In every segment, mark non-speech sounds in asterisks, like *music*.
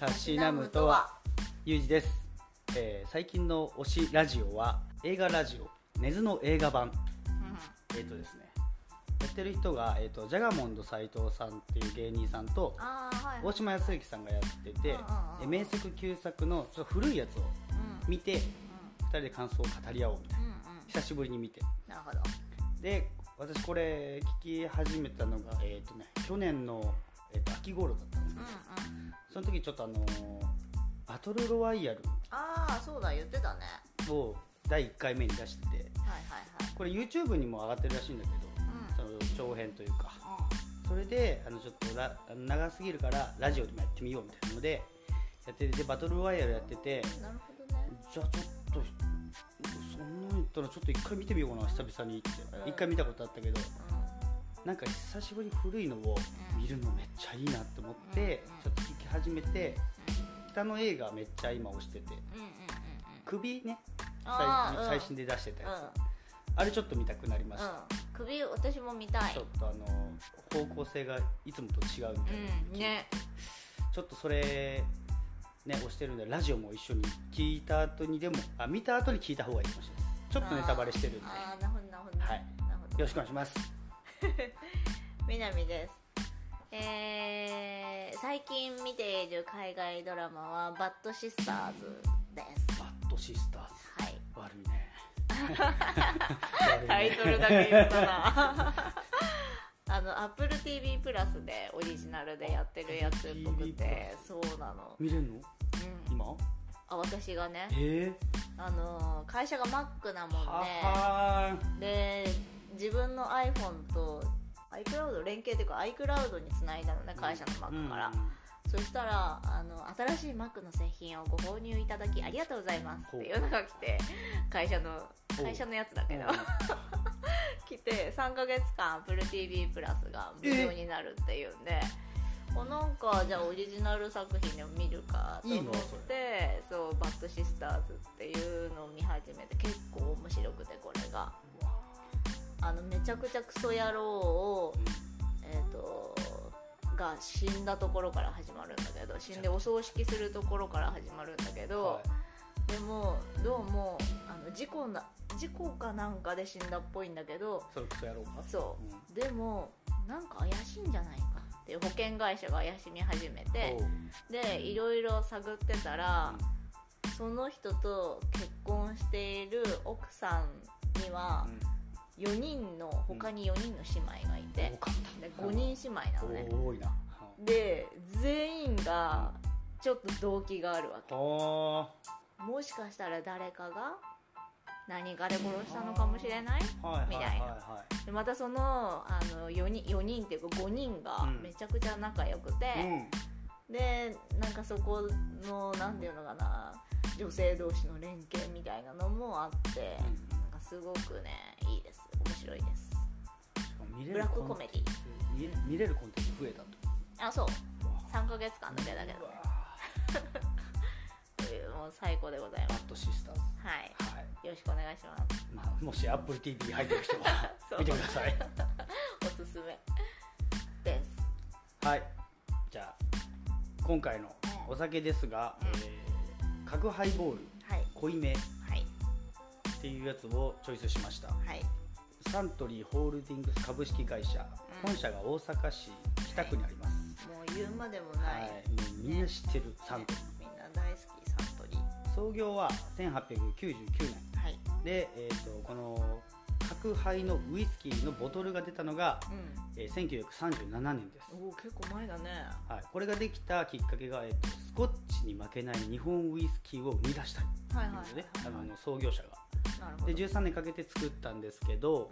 たしなむとは？ゆうじです、えー最近の推しラジオは映画ラジオ。根津の映画版。えっ、とですね。やってる人が、えー、とジャガモンド斎藤さんっていう芸人さんとああはい大島康之さんがやってて、うんうんうん。え名作旧作のちょっと古いやつをうん。見て2人で感想を語り合おうみたいな。うんうん。久しぶりに見て。なるほど。で私これ聞き始めたのが、えーとね、去年の、秋頃だったんですけうんどうん。その時ちょっとあのーバトルロワイヤルああそうだ言ってたね。を第1回目に出しててはいはいはい。これ YouTube にも上がってるらしいんだけどうん。その長編というか。それであのちょっとラ長すぎるからラジオでもやってみようみたいなのでやっててでバトルロワイヤルやっててなるほどね。じゃあちょっとそんなん言ったらちょっと一回見てみようかな久々にって。うん一回見たことあったけど。うなんか久しぶりに古いのを見るのめっちゃいいなって思ってうんちょっと聞き始めて北の映画めっちゃ今推してて。首ね最最新で出してたやうつ。あれちょっと見たくなりました。首私も見たい。ちょっとあの方向性がいつもと違うみたいな、うん。ね。ちょっとそれね押してるんでラジオも一緒に聞いた後にでもあ見た後に聞いた方がいいかもしれない。ちょっとネタバレしてるんで。よあーなるほどなるほど。ねはい。なるほど。ろしくお願いしますみなみです。えー、最近見ている海外ドラマは「バッドシスターズ」です。バッドシスターズはい *laughs* 悪いね。タイトルだけ言ったな。*laughs* あの AppleTV プラスでオリジナルでやってるやつっぽく TV てそうなの、見れるの？うん、今？あ私がね。え。あの会社が Mac なもんで。で自分の iPhone と iCloud 連携っていうか iCloud につないだのね会社の Mac から、うんそしたらあの新しい Mac の製品をご購入いただきありがとうございますっていうのが来て会社の会社のやつだけど。うん。*laughs* 来て3ヶ月間 AppleTV プラスが無料になるっていうんでおなんかじゃあオリジナル作品でも見るかと思ってそうバッドシスターズっていうのを見始めて結構面白くてこれがあのめちゃくちゃクソ野郎をえっ、とが死んだところから始まるんだけど死んでお葬式するところから始まるんだけど、はでもどうもあの事故な事故かなんかで死んだっぽいんだけどい、それこそやろうか？そう。うん。でもなんか怪しいんじゃないかっていう保険会社が怪しみ始めてでいろいろ探ってたらその人と結婚している奥さんには4人の他に4人の姉妹がいうんて多かった。で5人姉妹なのね。多いな。で全員がちょっと動機があるわけ。はもしかしたら誰かが何かで殺したのかもしれない？あはいみたい。なはいはでまたそのあの4人 ,4 人っていうか5人がうん。めちゃくちゃ仲良くて、いはいでなんかそこのなんていうのかな女性同士の連携みたいなのもあって、うん。なんかすごくねいいです面白いです。うん見れるブラックコメディ。見れ見れるコンテンツ増えたと。あそう。3ヶ月間だけだけど。うわ。というもう最高でございます。バッドシスターズはい。はい。よろしくお願いします。まあ、もし AppleTV に入ってる人は *laughs* そう。見てください。*laughs* おすすめです。はい。じゃあ今回のお酒ですが、うん。えー角ハイボールはい。濃いめっはい。ていうやつをチョイスしました。はいサントリーホールディングス株式会社、うん。本社が大阪市北区にあります、もう言うまでもはない。い、もうみんな知ってるサントリー、みんな大好きサントリー。創業は1899年。はい。で、えー、とこの角ハイのウイスキーのボトルが出たのが、うえー1937年です。んおお結構前だね。はい、これができたきっかけが、えっと、スコッチに負けない日本ウイスキーを生み出したいはいはいはいということであの創業者が。なるほど。で13年かけて作ったんですけど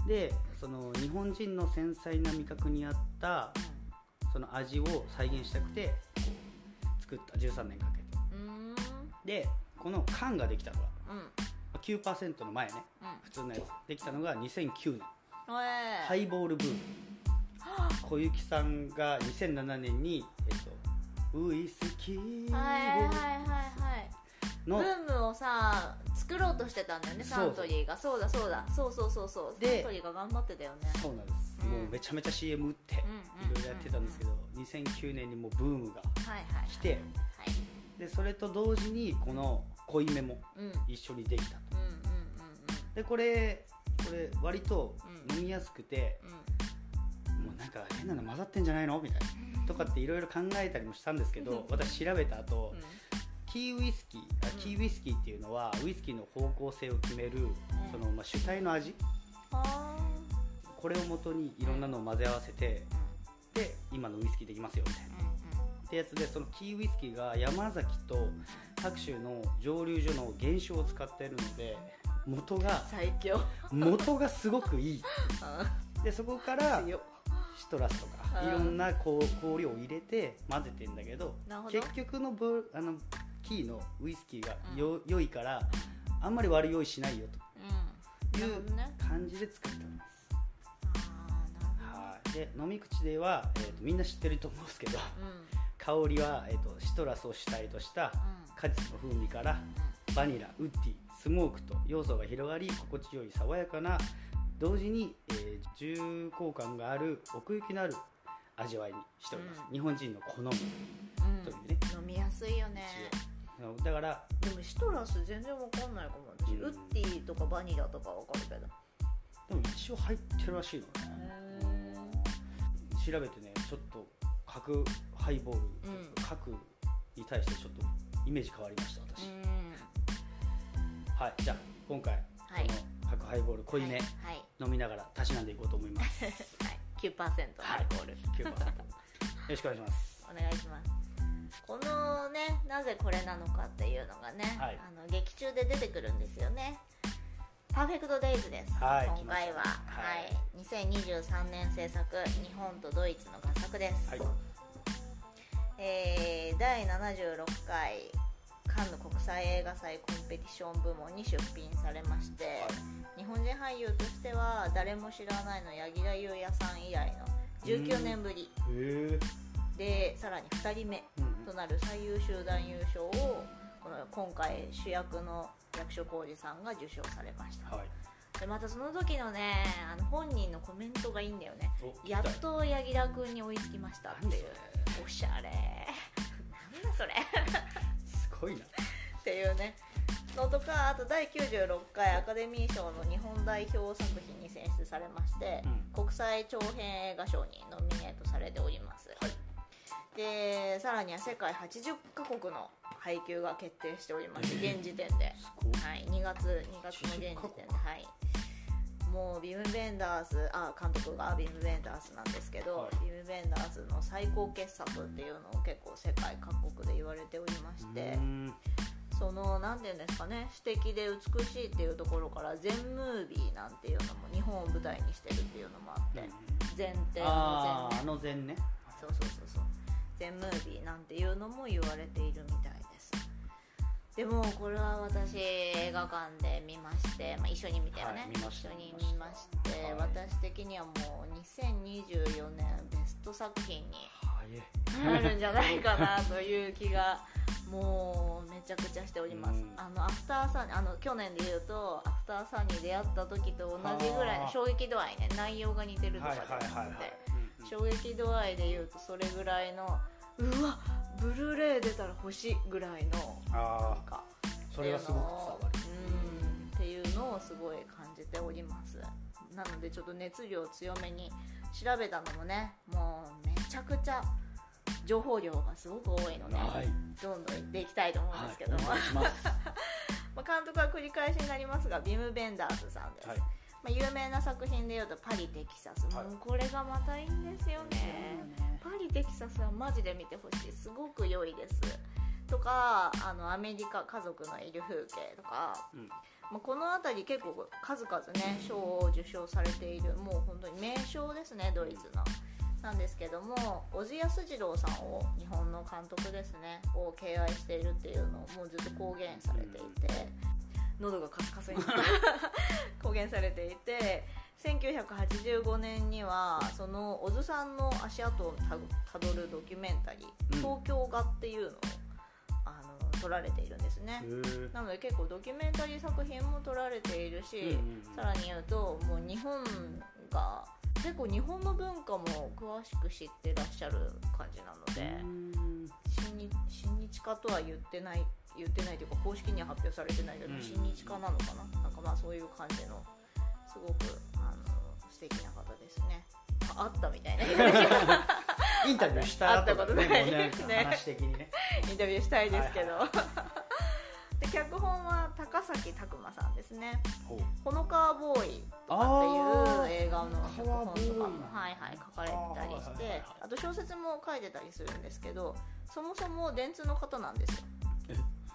う、ん。でその日本人の繊細な味覚に合ったその味を再現したくて作った13年かけて。うんうーん。でこの缶ができたのがうん9%の前ねうん。普通のやつできたのが2009年。えハイボールブーム。小雪さんが2007年に、えっと、ウイスキーを。はいはいはいはい。の。ブームをさ作ろうとしてたんだよねサントリーが。そうだそうだ。そうそうそうそう。サでントリーが頑張ってたよね。そうなんです、うん。もうめちゃめちゃ CM 打っていろいろやってたんですけど、2009年にもうブームがはいはい来て。でそれと同時にこの濃いめも一緒にできたとでこれこれ割とうん。飲みやすくて、うん。もうなんか変なの混ざってんじゃないの？みたいな。とかっていろいろ考えたりもしたんですけど私調べた後、うん。キーウイスキーあうん。キーウイスキーっていうのはウイスキーの方向性を決める、そのまあ主体の味。あこれをもとにいろんなのを混ぜ合わせてーで今のウイスキーできますよみたいな。ってやつでそのキーウイスキーが山崎と白州の蒸留所の原酒を使ってるので元が最強。元がすごくいい。でそこからシトラスとかうん。いろんなこう香料を入れて混ぜてんだけど結局のブあのキーのウイスキーがよ、良いからあんまり悪酔いしないようん。という感じで作ってます。あはい。で飲み口では、えー、とみんな知ってると思うんですけど香りは、えー、とシトラスを主体とした果実の風味からバニラウッディスモークと要素が広がり心地よい爽やかな同時に、えー重厚感がある奥行きのある味わいにしております、うん。日本人の好みうんというね。飲みやすいよね。だからでもシトラス全然わかんないかも。私、うん。ウッディとかバニラとかわかるけど。でも一応入ってるらしいのね。調べてねちょっと各ハイボール、うん。各に対してちょっとイメージ変わりました私、うんはいじゃあ今回、はい。この各ハイボール濃いめ、はい飲みながらたしなんでいこうと思います。はい、はい、9%のアル。コール、9%よろしくお願いします。お願いします。このねなぜこれなのかっていうのがね、はい。あの劇中で出てくるんですよね。パーフェクトデイズです、はい今回は、はした。ねい、2023年制作日本とドイツの合作です、はい。えー第76回カンヌ国際映画祭コンペティション部門に出品されまして、日本人俳優としては誰も知らないの柳楽優弥さん以来の19年ぶり。でさらに2人目うんとなる最優秀男優賞をこの今回主役の役所広司さんが受賞されました。はい。でまたその時のねあの本人のコメントがいいんだよね。おやっと柳楽君に追いつきましたっていう。おしゃれ。*laughs* なんだそれね。のとかあと第96回アカデミー賞の日本代表作品に選出されまして、うん。国際長編映画賞にノミネートされております、はい。でさらには世界80カ国の配給が決定しております。えー。現時点で、はい、2月2月の現時点で、はい、もうビム・ベンダースあ監督がビム・ベンダースなんですけど、はい。ビム・ベンダースの最高傑作っていうのを結構世界各国で言われておりまして、その何て言うんですかね詩的で美しいっていうところから全ムービーなんていうのも日本を舞台にしてるっていうのもあって全定の全あの禅ね。そうそうそうそう。全ムービーなんていうのも言われているみたいです。でもこれは私映画館で見まして、まあ、一緒に見たよね、はい一緒に見まして、はい。私的にはもう2024年ベスト作品にはいなるんじゃないかなという気がもうめちゃくちゃしております、うん。あのアフターサニーあの去年で言うとアフターサニー出会った時と同じぐらいのはあ衝撃度合いね。内容が似てるとかはいじゃなくて、衝撃度合いで言うとそれぐらいのうわブルーレイ出たら欲しいぐらいのなあんかあそれはすごく伝わる。うんっていうのをすごい感じておりますなのでちょっと熱量強めに調べたのもねもうめちゃくちゃ情報量がすごく多いので、はい。どんどんいっていきたいと思うんですけど。も、はいま *laughs* 監督は繰り返しになりますがビム・ベンダースさんです、はい。まあ、有名な作品でいうと「パリ・テキサス」はい。もうこれがまたいいんですよね、パリ・テキサスはマジで見てほしい。すごく良いです。とかあのアメリカ家族のいる風景とか、うんまあ、この辺り結構数々ね賞を受賞されているもう本当に名賞ですねドイツの。なんですけども小津安二郎さんを日本の監督ですねを敬愛しているっていうのをもうずっと公言されていて。喉がカスカスに。*laughs* 公言されていて1985年にはその小津さんの足跡をたどるドキュメンタリー「うん。東京画」っていうのを撮られているんですね。なので結構ドキュメンタリー作品も撮られているし、うんうんうん。さらに言うともう日本が結構日本の文化も詳しく知ってらっしゃる感じなので親日親日家とは言ってない言ってないというか公式には発表されてないけど、うん。親日家なのかな？なんかまあそういう感じのすごくあの素敵な方ですね。ああったみたいな *laughs* インタビューしたとねね。話的にね。インタビューしたいですけど、*laughs* で脚本は高崎拓磨さんですね。ほう「ほのかわボーイ」とかっていう映画の脚本とかも、はいはい、書かれてたりしてあと小説も書いてたりするんですけどそもそも電通の方なんですよ。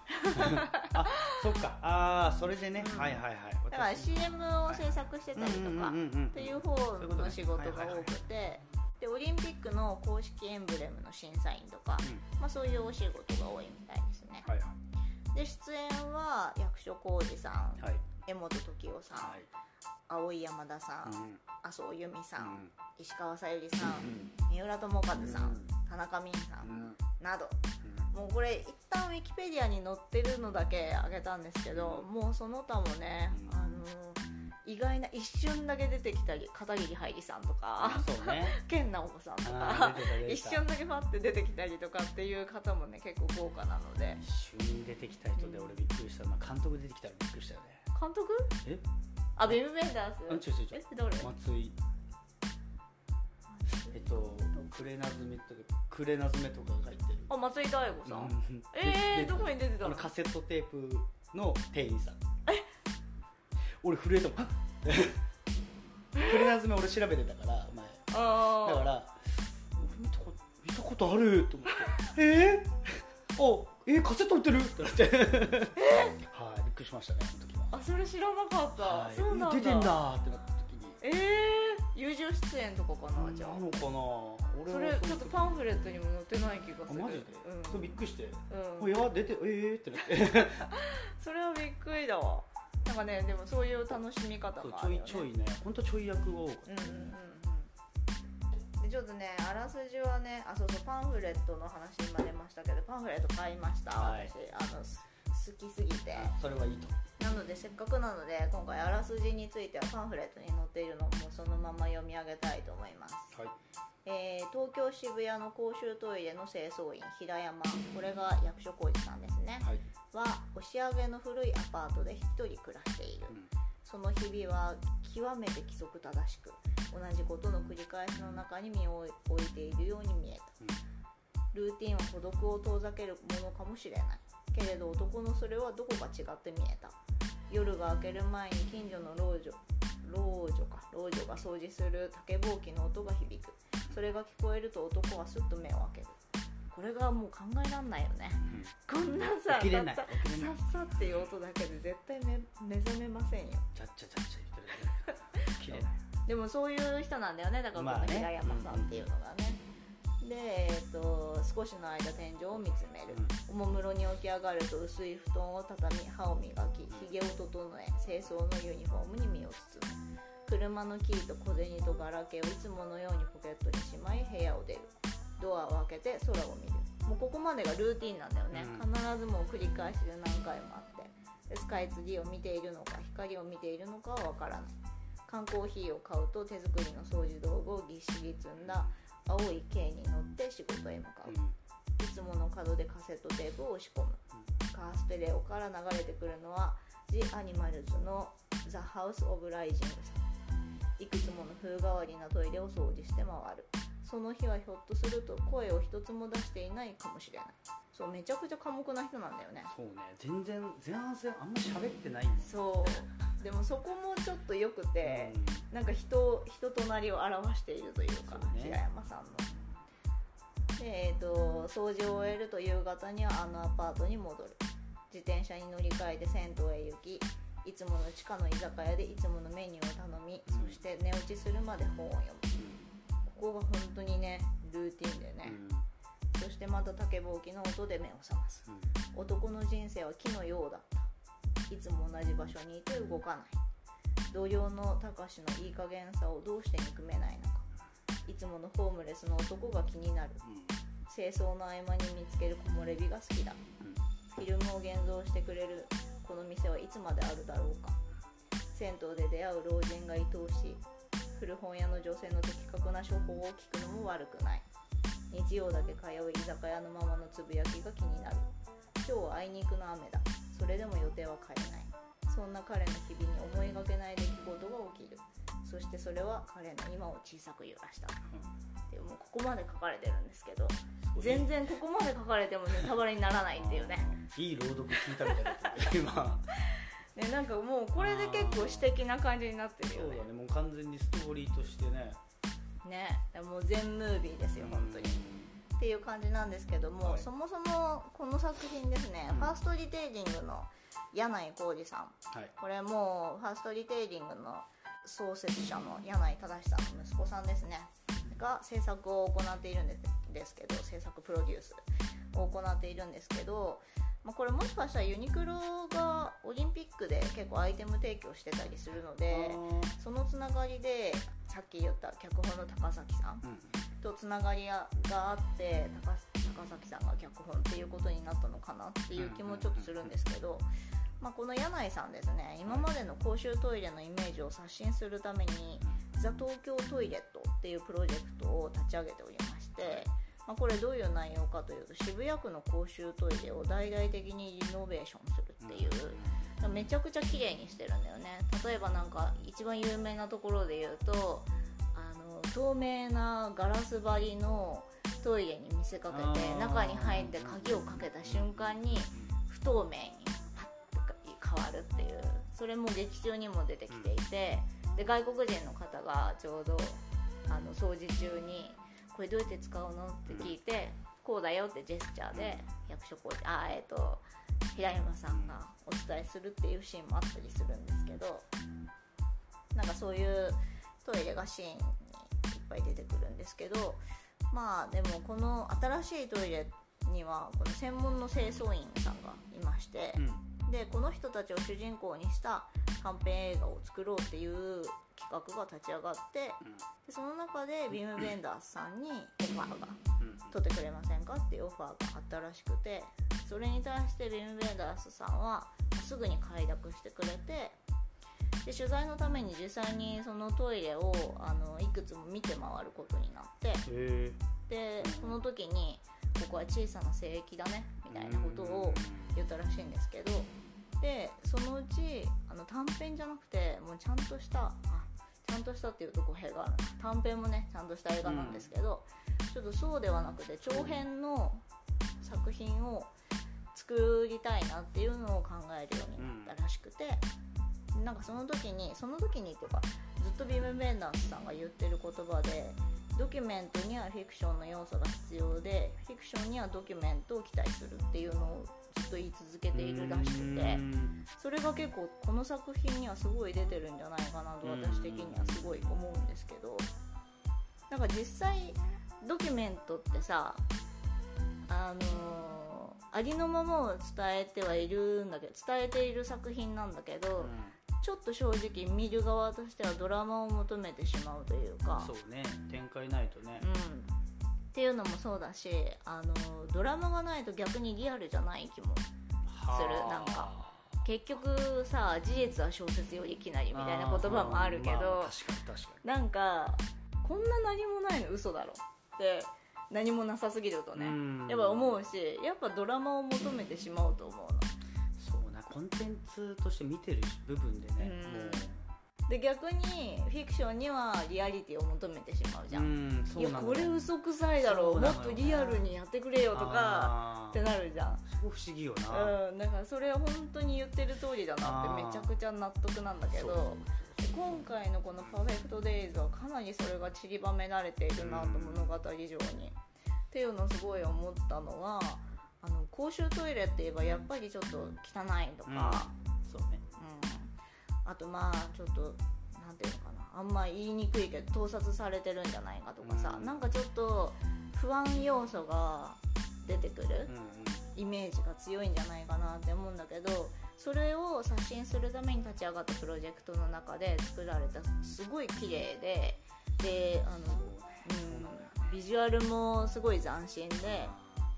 *laughs* あそっか。ああそれでね、うん。はいはいはい。だから私。CM を制作してたりとかっていう方の仕事が多くてでオリンピックの公式エンブレムの審査員とか、うん。まあ、そういうお仕事が多いみたいですね。はいはい。で出演は役所広司さんはい。江本時生さん、はい。青井山田さん、うん。麻生由美さん、うん。石川さゆりさん、うん。三浦友和さん、うん。田中泯さん、うん。など。もうこれ一旦ウィキペディアに載ってるのだけあげたんですけど、もうその他もね、うん。あの意外な一瞬だけ出てきたり片桐はいりさんとかね。*laughs* 健直子さんとあか一瞬だけパッて出てきたりとかっていう方もね結構豪華なので。一瞬出てきた人で俺びっくりした。のは監督出てきたらびっくりしたよね。監督？え？あビム・ベンダース？あ違う違う違う。え？誰？松井。えっとクレナズメとかクレナズメとかが入ってる。あ松井大悟さん、うん。えー、でどこに出てたの？カセットテープの店員さん。え俺震えたもん。はっクレナズメ俺調べてたから前。だから俺見たこと見たことあると思って。*laughs* えー、*laughs* あえー、カセット売ってる？ってなって。*laughs* はいびっくりしましたねその時は。あそれ知らなかった、はい。そうなんだ。出てんだってなった時に。えー、友情出演とかかなじゃあ。なのかな。俺そはれちょっとパンフレットにも載ってない気がする。あマジで、うん。そうびっくりして。うん。いや出てえーってなって。それはびっくりだわなんかねでもそういう楽しみ方そうもあるよ、ね、ちょいちょいね。本当ちょい役が多かった。うんうんうん。うんでちょっとねあらすじはねあそうそうパンフレットの話今出ましたけどパンフレット買いました、はい。私。あのす好きすぎて。それはいいと。なのでせっかくなので今回あらすじについてはパンフレットに載っているのもそのまま読み上げたいと思います。はい。えー東京渋谷の公衆トイレの清掃員平山。これが役所広司さんですね。はい。は押上の古いアパートで一人暮らしている。うん。その日々は極めて規則正しく同じことの繰り返しの中に身を置いているように見えた。ルーティンは孤独を遠ざけるものかもしれないけれど男のそれはどこか違って見えた。夜が明ける前に近所の老女老女か。老女が掃除する竹ぼうきの音が響く。それが聞こえると男はすっと目を開ける。これがもう考えらんないよね。こんなさ起きれない。たった起きれない。さっさっていう音だけで絶対目目覚めませんよ。ちゃっちゃちゃっちゃ言ってる *laughs* でもそういう人なんだよね。だからこまあね。の平山さんっていうのがね、で、えー、と少しの間天井を見つめる、おもむろに起き上がると薄い布団を畳み歯を磨きひげを整え清掃のユニフォームに身を包む。車のキーと小銭とガラケーをいつものようにポケットにしまい部屋を出る。ドアを開けて空を見る。もうここまでがルーティンなんだよね、うん。必ずもう繰り返しで何回もあって。でスカイツリーを見ているのか光を見ているのかはわからない。缶コーヒーを買うと手作りの掃除道具をぎっしり積んだ青い軽に乗って仕事へ向かう、うん。いつもの角でカセットテープを押し込む、カーステレオから流れてくるのは「ジ・アニマルズ」の「ザ・ハウス・オブ・ライジング」さいくつもの風変わりなトイレを掃除して回る。その日はひょっとすると声を一つも出していないかもしれない。そうめちゃくちゃ寡黙な人なんだよね。そうね。全然前半戦あんま喋ってないんですそうでもそこもちょっとよくて、なんか人人となりを表しているというかね。平山さんの。で、えー、と掃除を終えると夕方にはあのアパートに戻る。自転車に乗り換えて銭湯へ行きいつもの地下の居酒屋でいつものメニューを頼み、うん。そして寝落ちするまで本を読む。ここが本当にねルーティンでね、そしてまた竹ぼうきの音で目を覚ます。男の人生は木のようだったいつも同じ場所にいて動かない。同僚のたかしのいい加減さをどうして憎めないのか。いつものホームレスの男が気になる。清掃の合間に見つける木漏れ日が好きだ。フィルムを現像してくれる。この店はいつまであるだろうか。銭湯で出会う老人が愛おしい。古本屋の女性の的確な処方を聞くのも悪くない。日曜だけ通う居酒屋のママのつぶやきが気になる。今日はあいにくの雨だそれでも予定は変えない。そんな彼の日々に思いがけない出来事が起きる。そしてそれは彼の今を小さく揺らしたっていうもうここまで書かれてるんですけど全然ここまで書かれてもネタバレにならないっていうね。いい朗読聞いたみたいな今。*laughs* ねなんかもうこれで結構詩的な感じになってるそよね。うだね。もう完全にストーリーとしてね。ねもう全ムービーですよ本当にっていう感じなんですけども、はい。そもそもこの作品ですね、うん。ファーストリテイリングの柳井浩二さん。はい。これもうファーストリテイリングの創設者の柳井正さんの息子さんですね。が制作を行っているんですですけど制作プロデュースを行っているんですけど、まあ、これもしかしたらユニクロがオリンピックで結構アイテム提供してたりするのでそのつながりでさっき言った脚本の高崎さんうん。とつながりがあって高高崎さんが脚本っていうことになったのかなっていう気もちょっとするんですけど、まあ、この柳井さんですね今までの公衆トイレのイメージを刷新するために「ザ・東京トイレット」っていうプロジェクトを立ち上げておりまして、まあ、これどういう内容かというと渋谷区の公衆トイレを大々的にリノベーションするっていう。めちゃくちゃ綺麗にしてるんだよね。例えばなんか一番有名なところで言うとあの透明なガラス張りのトイレに見せかけて中に入って鍵をかけた瞬間に不透明にパッと変わるっていう。それも劇中にも出てきていてで外国人の方がちょうどあの掃除中に「これどうやって使うの?」って聞いて「こうだよ」ってジェスチャーで役所広司あえっ、と平山さんがお伝えするっていうシーンもあったりするんですけどなんかそういうトイレがシーンにいっぱい出てくるんですけどまあでもこの新しいトイレにはこの専門の清掃員さんがいましてうんでこの人たちを主人公にした短編映画を作ろうっていう企画が立ち上がってでその中でビーム・ベンダースさんにオファーがうん。撮ってくれませんかっていうオファーがあったらしくてそれに対してビーム・ベンダースさんはすぐに快諾してくれてで取材のために実際にそのトイレをあのいくつも見て回ることになってでその時に「ここは小さな聖域だね」みたいなことを言ったらしいんですけどでそのうちあの短編じゃなくてもうちゃんとしたあちゃんとしたっていうと語弊がある。短編もねちゃんとした映画なんですけど、ちょっとそうではなくて長編の作品を作りたいなっていうのを考えるようになったらしくて、なんかその時にその時にっていうかずっとビーム・ベンダースさんが言ってる言葉でドキュメントにはフィクションの要素が必要でフィクションにはドキュメントを期待するっていうのをずっと言い続けているらしくてそれが結構この作品にはすごい出てるんじゃないかなと私的にはすごい思うんですけど。なんか実際ドキュメントってさあのーありのままを伝えてはいるんだけど伝えている作品なんだけど、ちょっと正直見る側としてはドラマを求めてしまうというか。そうね展開ないとね。うん、っていうのもそうだしあのドラマがないと逆にリアルじゃない気もはあ。するなんか。結局さ事実は小説よりきなりみたいな言葉もあるけど、まあ確かに確かなんかこんな何もないの嘘だろ。って何もなさすぎるとね。うん。やっぱ思うしやっぱドラマを求めてしまうと思うのコンテンツとして見てる部分でねうん。もで逆にフィクションにはリアリティを求めてしまうじゃ、ううんんそいうやこれ嘘くさいだろそうもっとリアルにやってくれよとかってなるじゃん。すごい不思議よな。うん、だからそれは本当に言ってる通りだなってめちゃくちゃ納得なんだけどで今回のこの「パーフェクト・デイズ」はかなりそれが散りばめられているなとうん。物語上に。っていうのをすごい思ったのはあの公衆トイレって言えばやっぱりちょっと汚いとうん。か、そうね。うん。あとまあちょっとなんていうのかな。あんま言いにくいけど盗撮されてるんじゃないかとかさ、うん。なんかちょっと不安要素が出てくる。うんうん。イメージが強いんじゃないかなって思うんだけどそれを刷新するために立ち上がったプロジェクトの中で作られたすごい綺麗でであの、うん、ビジュアルもすごい斬新で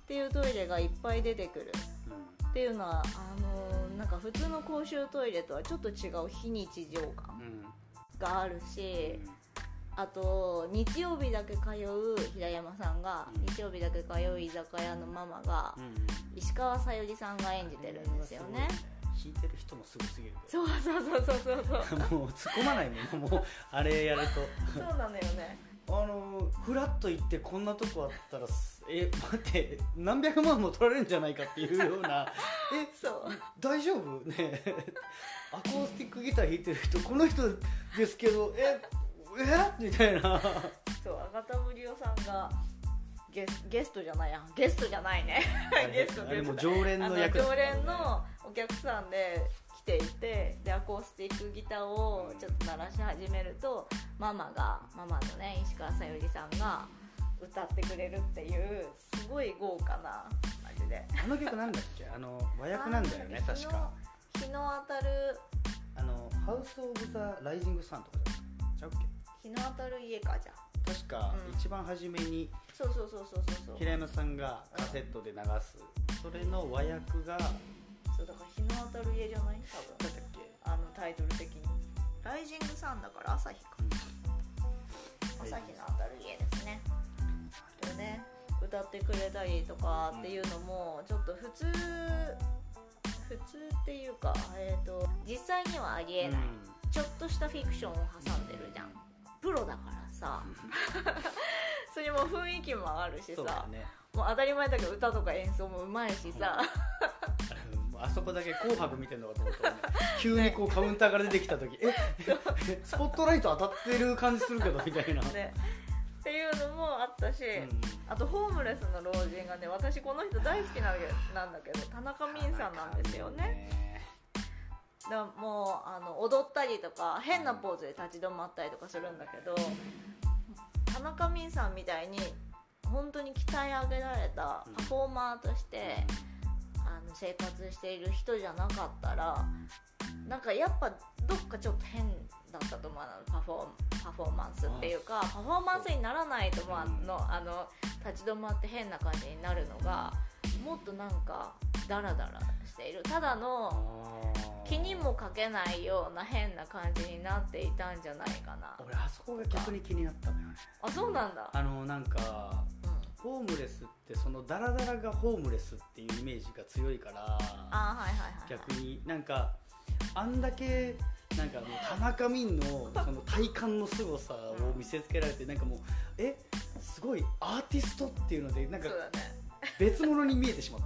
っていうトイレがいっぱい出てくる。うん。っていうのはあのなんか普通の公衆トイレとはちょっと違う非日常感うん。があるしあと日曜日だけ通う平山さんが、うん。日曜日だけ通う居酒屋のママが、うん石川さゆりさんが演じてるんですよね、弾いてる人もすごすぎるそうそうそうそうそうそう。*laughs* もう突っ込まないもんもう。*laughs* あれやると。そうなのよね。あのフラッと行ってこんなとこあったらすえ待って何百万も取られるんじゃないかっていうような。*laughs* えそう。大丈夫？ね *laughs* アコースティックギター弾いてる人この人ですけどええ？みたいな。そう赤田無夫さんがゲスゲストじゃないや。んゲストじゃないね。ゲストあれも常連あのの役だ常連のお客さんで来ていてでアコースティックギターをちょっと鳴らし始めるとママがママのね石川さゆりさんが歌ってくれるっていうすごい豪華な感じで。あの曲なんだっけ？あの和訳なんだよね確か。日の当たる。あのハウス・オブ・ザ・ライジング・サンとかじゃちゃうっ日の当たる家かじゃあ。け確かうん。一番初めにそうそうそうそうそうそう。平山さんがカセットで流す。それの和訳がそうだから日の当たる家じゃない？多分。だったっけ？あのタイトル的に。ライジングサンだから朝日か。朝日の当たる家ですねでね歌ってくれたりとかっていうのもちょっと普通普通っていうか、えー、と実際にはありえない、ちょっとしたフィクションを挟んでるじゃん。プロだからさ。*laughs* それも雰囲気もあるしさ、ね。もう当たり前だけど歌とか演奏もうまいしさ、あそこだけ「紅白」見てんのかと思ったらね。*laughs* 急にこうカウンターから出てきた時ええ？*laughs* スポットライト当たってる感じするけどみたいな、ね、っていうのもあったし、うん。あとホームレスの老人がね私この人大好きなんだけどなんだけど田中泯さんなんですよね。だもうあの踊ったりとか変なポーズで立ち止まったりとかするんだけど田中泯さんみたいに本当に鍛え上げられたパフォーマーとして、あの生活している人じゃなかったらなんかやっぱどっかちょっと変だったと思うのパフォーパフォーマンスっていうかパフォーマンスにならないと思うのあの立ち止まって変な感じになるのがもっとなんかダラダラしている。ただの気にもかけないような変な感じになっていたんじゃないかな。俺あそこが逆に気になったのよね。あそうなんだ。あのなんかうん。ホームレスってそのダラダラがホームレスっていうイメージが強いからあはいはいはい。逆になんかあんだけなんかもう田中泯のその体幹の凄さを見せつけられてなんかもうえすごいアーティストっていうのでなんかそうだね。別物に見えてしまっ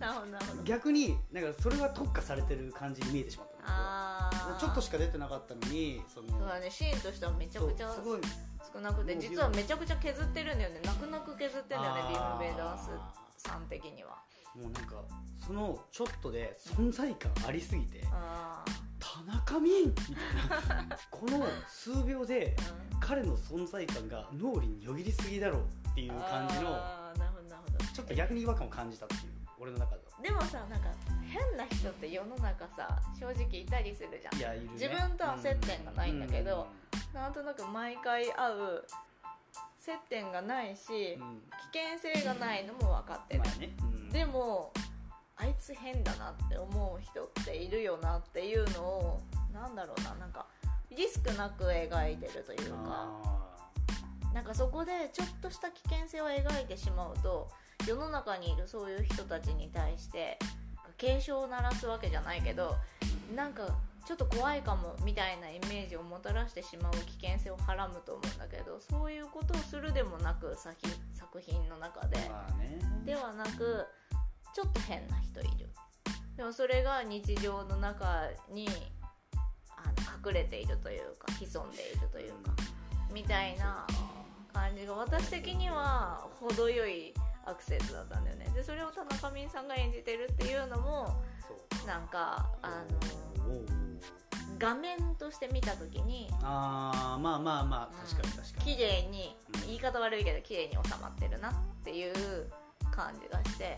たなるほどなるほど。俺逆になんかそれは特化されてる感じに見えてしまったああちょっとしか出てなかったのにそのそうだね。シーンとしてはめちゃくちゃすごい少なくて実はめちゃくちゃ削ってるんだよね。泣く泣く削ってんだよねビー。あーム・ベイダースさん的には。もうなんかそのちょっとで存在感ありすぎて。あ田中泯みたいなこの数秒で彼の存在感が脳裏によぎりすぎだろうっていう感じのちょっと逆に違和感を感じたっていう俺の中では。でもさなんか変な人って世の中さ正直いたりするじゃん。いやいるね。自分とは接点がないんだけどなんとなく毎回会う接点がないしうんうん。危険性がないのも分かってる。まあね。うん。でもあいつ変だなって思う人っているよなっていうのをなんだろうななんかリスクなく描いてるというか。あなんかそこでちょっとした危険性を描いてしまうと世の中にいるそういう人たちに対して警鐘を鳴らすわけじゃないけどなんかちょっと怖いかもみたいなイメージをもたらしてしまう危険性をはらむと思うんだけどそういうことをするでもなく作品の中で。ではなくちょっと変な人いる。でもそれが日常の中にあの隠れているというか潜んでいるというかみたいな感じが私的には程よいアクセスだったんだよね。でそれを田中泯さんが演じてるっていうのもなんかあの画面として見た時にあーまあまあまあ確かに確かに。綺麗にうん。言い方悪いけど綺麗に収まってるなっていう感じがして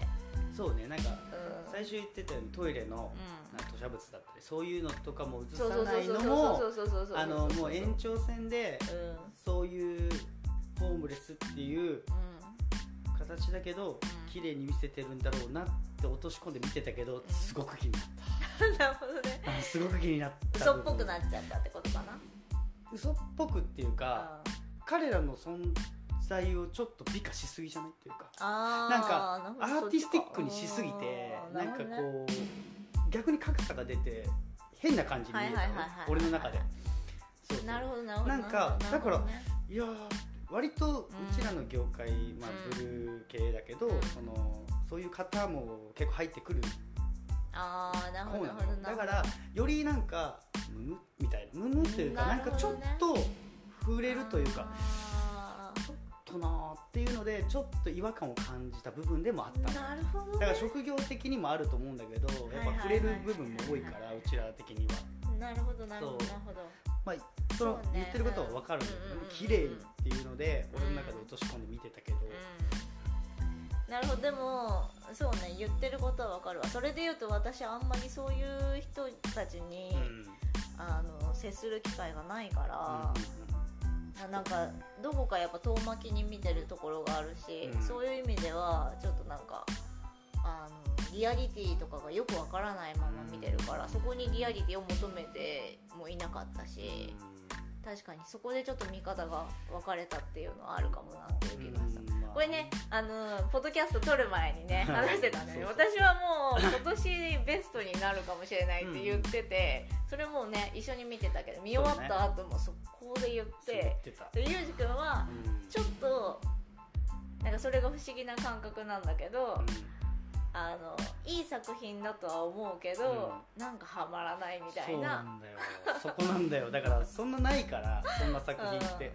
そうねなんかうん。最初言ってたようにトイレのうん。なんか吐砂物だったりそういうのとかも映さないのもあのもう延長線でうんそういうホームレスっていう形だけど、ん綺麗に見せてるんだろうなって落とし込んで見てたけどすごく気になっうんなるほどねすごく気になった嘘っぽくなっちゃったってことかな嘘っぽくっていうか彼らの存在をちょっと美化しすぎじゃないっていうか。あなんかアーティスティックにしすぎてうんなんかこう逆に格差が出て変な感じに見えたの。俺の中で。そうなるほどなるほど。なんかなるほどね。いやー割とうちらの業界、まあ、うん。ブルー系だけど、うんそのそういう方も結構入ってくるああなるほ方ど。だからよりなんかムムみたいな。ムムというか、うんなんかちょっと触れるというかとなーっていうのでちょっと違和感を感じた部分でもあったなるほど、ね、だから職業的にもあると思うんだけどやっぱ触れる部分も多いからうちら的にはなるほどなるほどなるほど。まあその言ってることは分かるん綺麗っていうので俺の中で落とし込んで見てたけど、うん。なるほどでもそうね言ってることはわかるわ。それで言うと私あんまりそういう人たちに、うん。あの接する機会がないから、うなんかどこかやっぱ遠巻きに見てるところがあるし、うん。そういう意味ではちょっとなんかあのリアリティとかがよくわからないまま見てるから、そこにリアリティを求めてもいなかったし、確かにそこでちょっと見方が分かれたっていうのはあるかもなっていう気がした、うんまあこれねあのポッドキャスト撮る前にねはい。話してたんだ私はもう今年ベストになるかもしれないって言ってて、それもね一緒に見てたけど見終わった後もそこで言ってってたでゆうじくんはうん。ちょっとなんかそれが不思議な感覚なんだけど、うんあのいい作品だとは思うけど、なんかハマらないみたいそうななんだよ。そこなんだよ。だからそんなないからそんな作品って。うんうん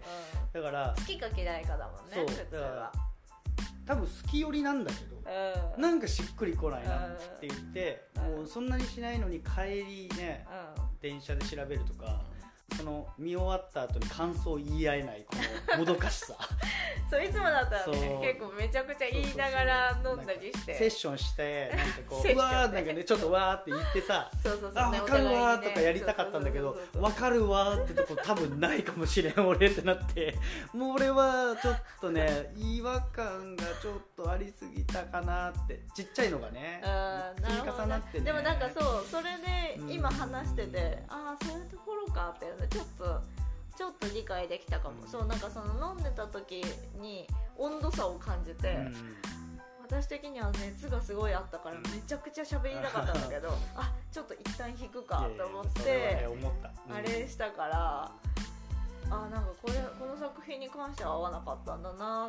だから好きか嫌いかだもんねそう普通は。多分好き寄りなんだけどうん。なんかしっくりこないなって言ってうん。もうそんなにしないのに帰りね電車で調べるとかその見終わった後に感想を言い合えないこのもどかしさ。*laughs* そういつもだったらね結構めちゃくちゃ言いながら飲んだりして。セッションしてなんかこう *laughs* うわーなんかねちょっとわーって言ってさそうそうそう。あね分かるわーとかやりたかったんだけど分かるわーってとこ多分ないかもしれん俺ってなって。もう俺はちょっとね違和感がちょっとありすぎたかなって。ちっちゃいのがねうん積み重なってね。でもなんかそうそれでうん。今話してて、ああそういうところかってちょっとちょっと理解できたかも、うんそうなんかその飲んでた時に温度差を感じて、うん。私的には熱がすごいあったからうん。めちゃくちゃ喋りたかったんだけど *laughs* あちょっと一旦引くかと思ってあれしたからあなんかこれこの作品に関しては合わなかったんだなっ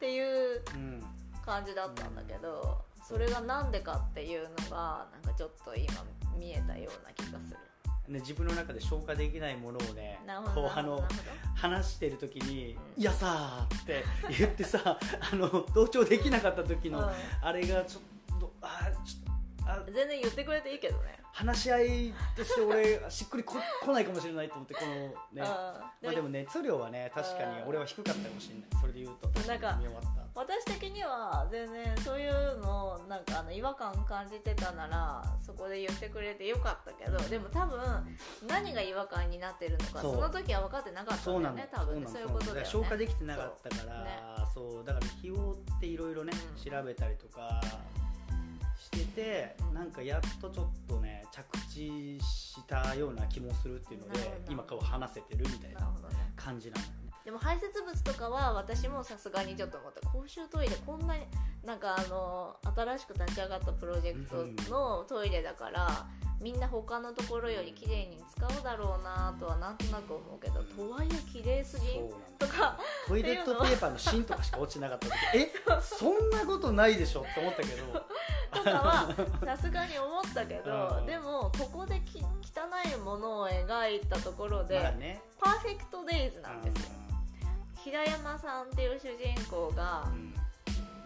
ていううん。感じだったんだけどそれがなんでかっていうのがなんかちょっと今見えたような気がするね、自分の中で消化できないものをねこうあの話してる時に「うん。いやさー」って言ってさあの同調できなかった時の、うん。あれがちょっと全然言ってくれていいけどね。話し合いとして俺 *laughs* しっくりこ来ないかもしれないと思ってこのね。うんまあ、でも熱量はね確かに俺は低かったかもしれない。それで言うとなんか私的には全然そういうのをなんかあの違和感感じてたならそこで言ってくれてよかったけどでも多分何が違和感になってるのかそそうの時は分かってなかったんだよね多分ねそそうういうことだよね消化できてなかったからそう,、だから日をっていろいろね、うん。調べたりとかしてて、うんなんかやっとちょっとね着地したような気もするっていうので今こう話せてるみたいな感じなのよね。でも排泄物とかは私もさすがにちょっと思った公衆トイレこんなになんかあの新しく立ち上がったプロジェクトのトイレだから、みんな他のところより綺麗に使うだろうなとはなんとなく思うけど、とはいえ綺麗すぎとかトイレットペーパーの芯とかしか落ちなかった時え？そんなことないでしょって思ったけど。とかはさすがに思ったけど、うん。でもここでき汚いものを描いたところで、まあね。パーフェクトデイズなんですよ、平山さんっていう主人公がうん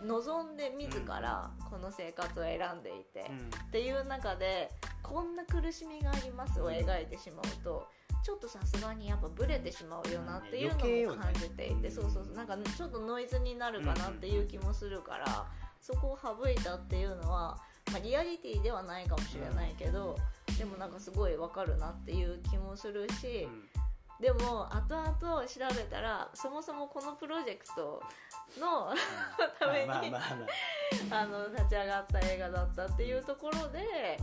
望んで自らこの生活を選んでいて、うん。っていう中でこんな苦しみがありますを描いてしまうとちょっとさすがにやっぱブレてしまうよなっていうのも感じていて、そうそうそう。なんかちょっとノイズになるかなっていう気もするから、そこを省いたっていうのは、まあ、リアリティではないかもしれないけど、でもなんかすごいわかるなっていう気もするし、でも後々調べたらそもそもこのプロジェクトの *laughs* ためにまあまあまあまあ。*laughs* あの立ち上がった映画だったっていうところで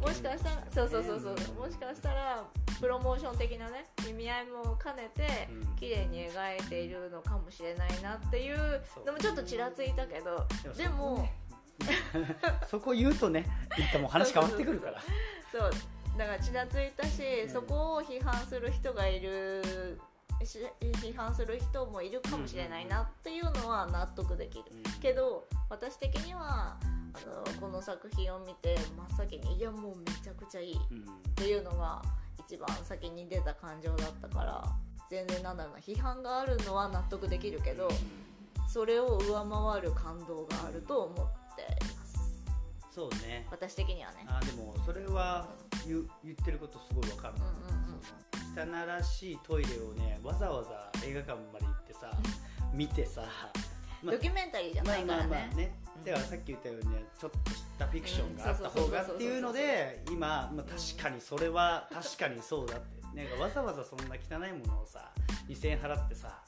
もしかしたらそうそうそうそう。もしかしたらプロモーション的なね意味合いも兼ねてうん。綺麗に描いているのかもしれないなっていうそう。のもちょっとちらついたけどでも *laughs* そこ言うとね言ったもう話変わってくるから。そうだからちらついたし、うん。そこを批判する人がいるし批判する人もいるかもしれないなっていうのは納得できる、うん。けど私的にはあのこの作品を見て真っ先にいやもうめちゃくちゃいい。っうん。ていうのが一番先に出た感情だったから全然なんだろうな批判があるのは納得できるけどそれを上回る感動があると思ってそうね。私的にはね。あでもそれは言う言ってることすごいわかる、うんうんうん。汚らしいトイレをねわざわざ映画館まで行ってさ *laughs* 見てさ、まドキュメンタリーじゃないからね,、まあまあまあね。うん。だからさっき言ったようにねちょっとしたフィクションがあった方がっていうので今、まあ、確かにそれは確かにそうだって。なんかわざわざそんな汚いものをさ2000円払ってさ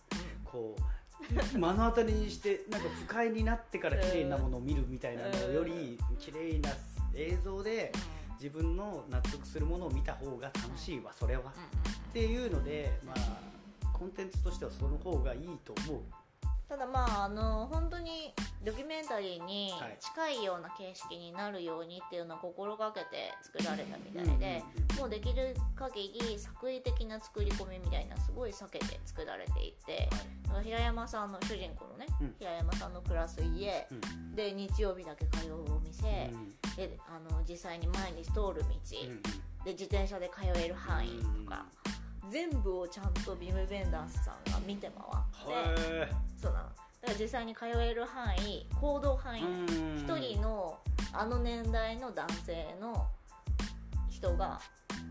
こう *laughs* 目の当たりにしてなんか不快になってから綺麗なものを見るみたいなのより綺麗な映像で自分の納得するものを見た方が楽しいわそれは。っていうのでまあコンテンツとしてはその方がいいと思うただまああの本当にドキュメンタリーにはい近いような形式になるようにっていうのを心がけて作られたみたいで、もうできる限り作為的な作り込みみたいなすごい避けて作られていて、平山さんの主人公のね、うん。平山さんの暮らす家、うん。で日曜日だけ通うお店、うんであの実際に毎日通る道、うんで自転車で通える範囲とか、全部をちゃんとビム・ベンダースさんが見て回って、へそうなの。だから実際に通える範囲行動範囲ー一人のあの年代の男性の人が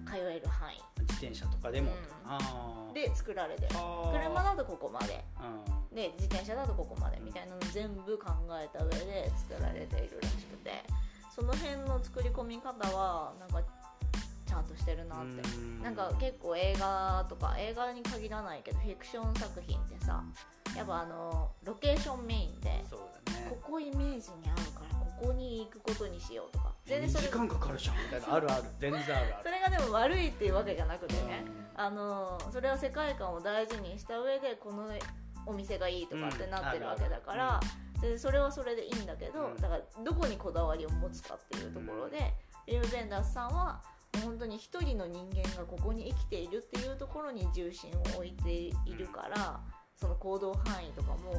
通える範囲。自転車とかでも、うん。で作られてる。車だとここまで。うん。で自転車だとここまでみたいなの全部考えた上で作られているらしくて。その辺の作り込み方はなんかちゃんとしてるなって。うん。なんか結構映画とか映画に限らないけどフィクション作品ってさやっぱあのロケーションメインでそうだね。ここイメージに合うからここに行くことにしようとか。全然2それ時間かかるじゃん。*laughs* みたいなあるある全然あるある。それがでも悪いっていうわけじゃなくてね。うん。あのそれは世界観を大事にした上でこのお店がいいとかってなってるわけだから、でそれはそれでいいんだけど、うん。だからどこにこだわりを持つかっていうところで、リム・ベンダースさんは本当に一人の人間がここに生きているっていうところに重心を置いているから、その行動範囲とかも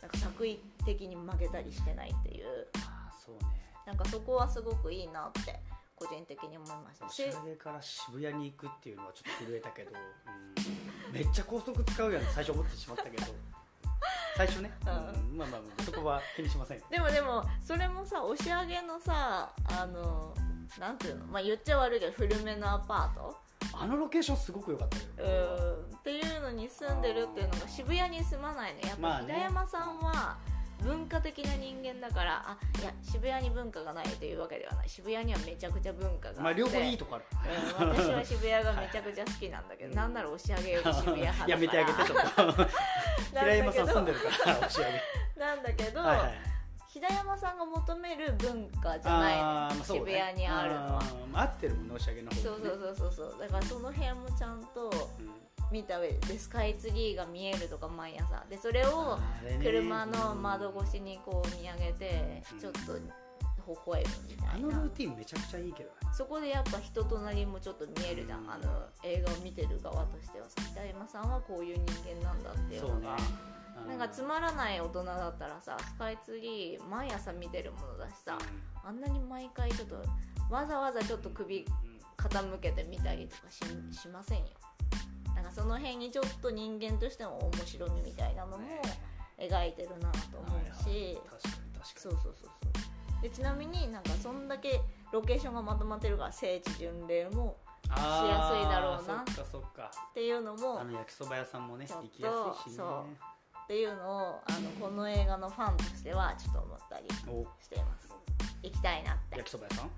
なんか作為的に曲げたりしてないっていう。あーそうね。なんかそこはすごくいいなって個人的に思いました。おしゃれから渋谷に行くっていうのはちょっと震えたけど、うん。めっちゃ高速使うやん最初思ってしまったけど。*laughs* 最初ね、うん。まあまあそこは気にしませんでもでもそれもさ押し上げのさあのなんていうの？まあ言っちゃ悪いけど古めのアパート？あのロケーションすごく良かったけうどん。っていうのに住んでるっていうのが渋谷に住まないね。やっぱ平山さんは文化的な人間だからあいや渋谷に文化がないというわけではない。渋谷にはめちゃくちゃ文化があって、まあ両方いいとこある。うん。私は渋谷がめちゃくちゃ好きなんだけど、はい。なんなら押し上げより渋谷派だから。*laughs* やめてあげてちょっと *laughs* 平山さん住んでるから押し上。げなんだけど、はいはい平山さんが求める文化じゃないの、あーまあそうね。渋谷にあるのはあーってるもんね押し上げの方そうそうそうそうそう。だからその辺もちゃんとうん。見た上ででスカイツリーが見えるとか毎朝。でそれをあれね。車の窓越しにこう見上げてうん。ちょっと微笑むみたいな。あのルーティンめちゃくちゃいいけどね。そこでやっぱ人となりもちょっと見えるじゃん。あの映画を見てる側としてはさ北山さんはこういう人間なんだっていうのが。なんかつまらない大人だったらさスカイツリー毎朝見てるものだしさあんなに毎回ちょっとわざわざちょっと首傾けてみたりとかししませんよ。なんかその辺にちょっと人間としても面白みみたいなのも描いてるなと思うし。確かに確かそうそうそうそうでちなみになんかそんだけロケーションがまとまってるから聖地巡礼もしやすいだろうなそっかそっか。っていうのもあの焼きそば屋さんもね行きやすいしね。そうっていうのをあのこの映画のファンとしてはちょっと思ったりお。しています。行きたいなって。焼きそば屋さん？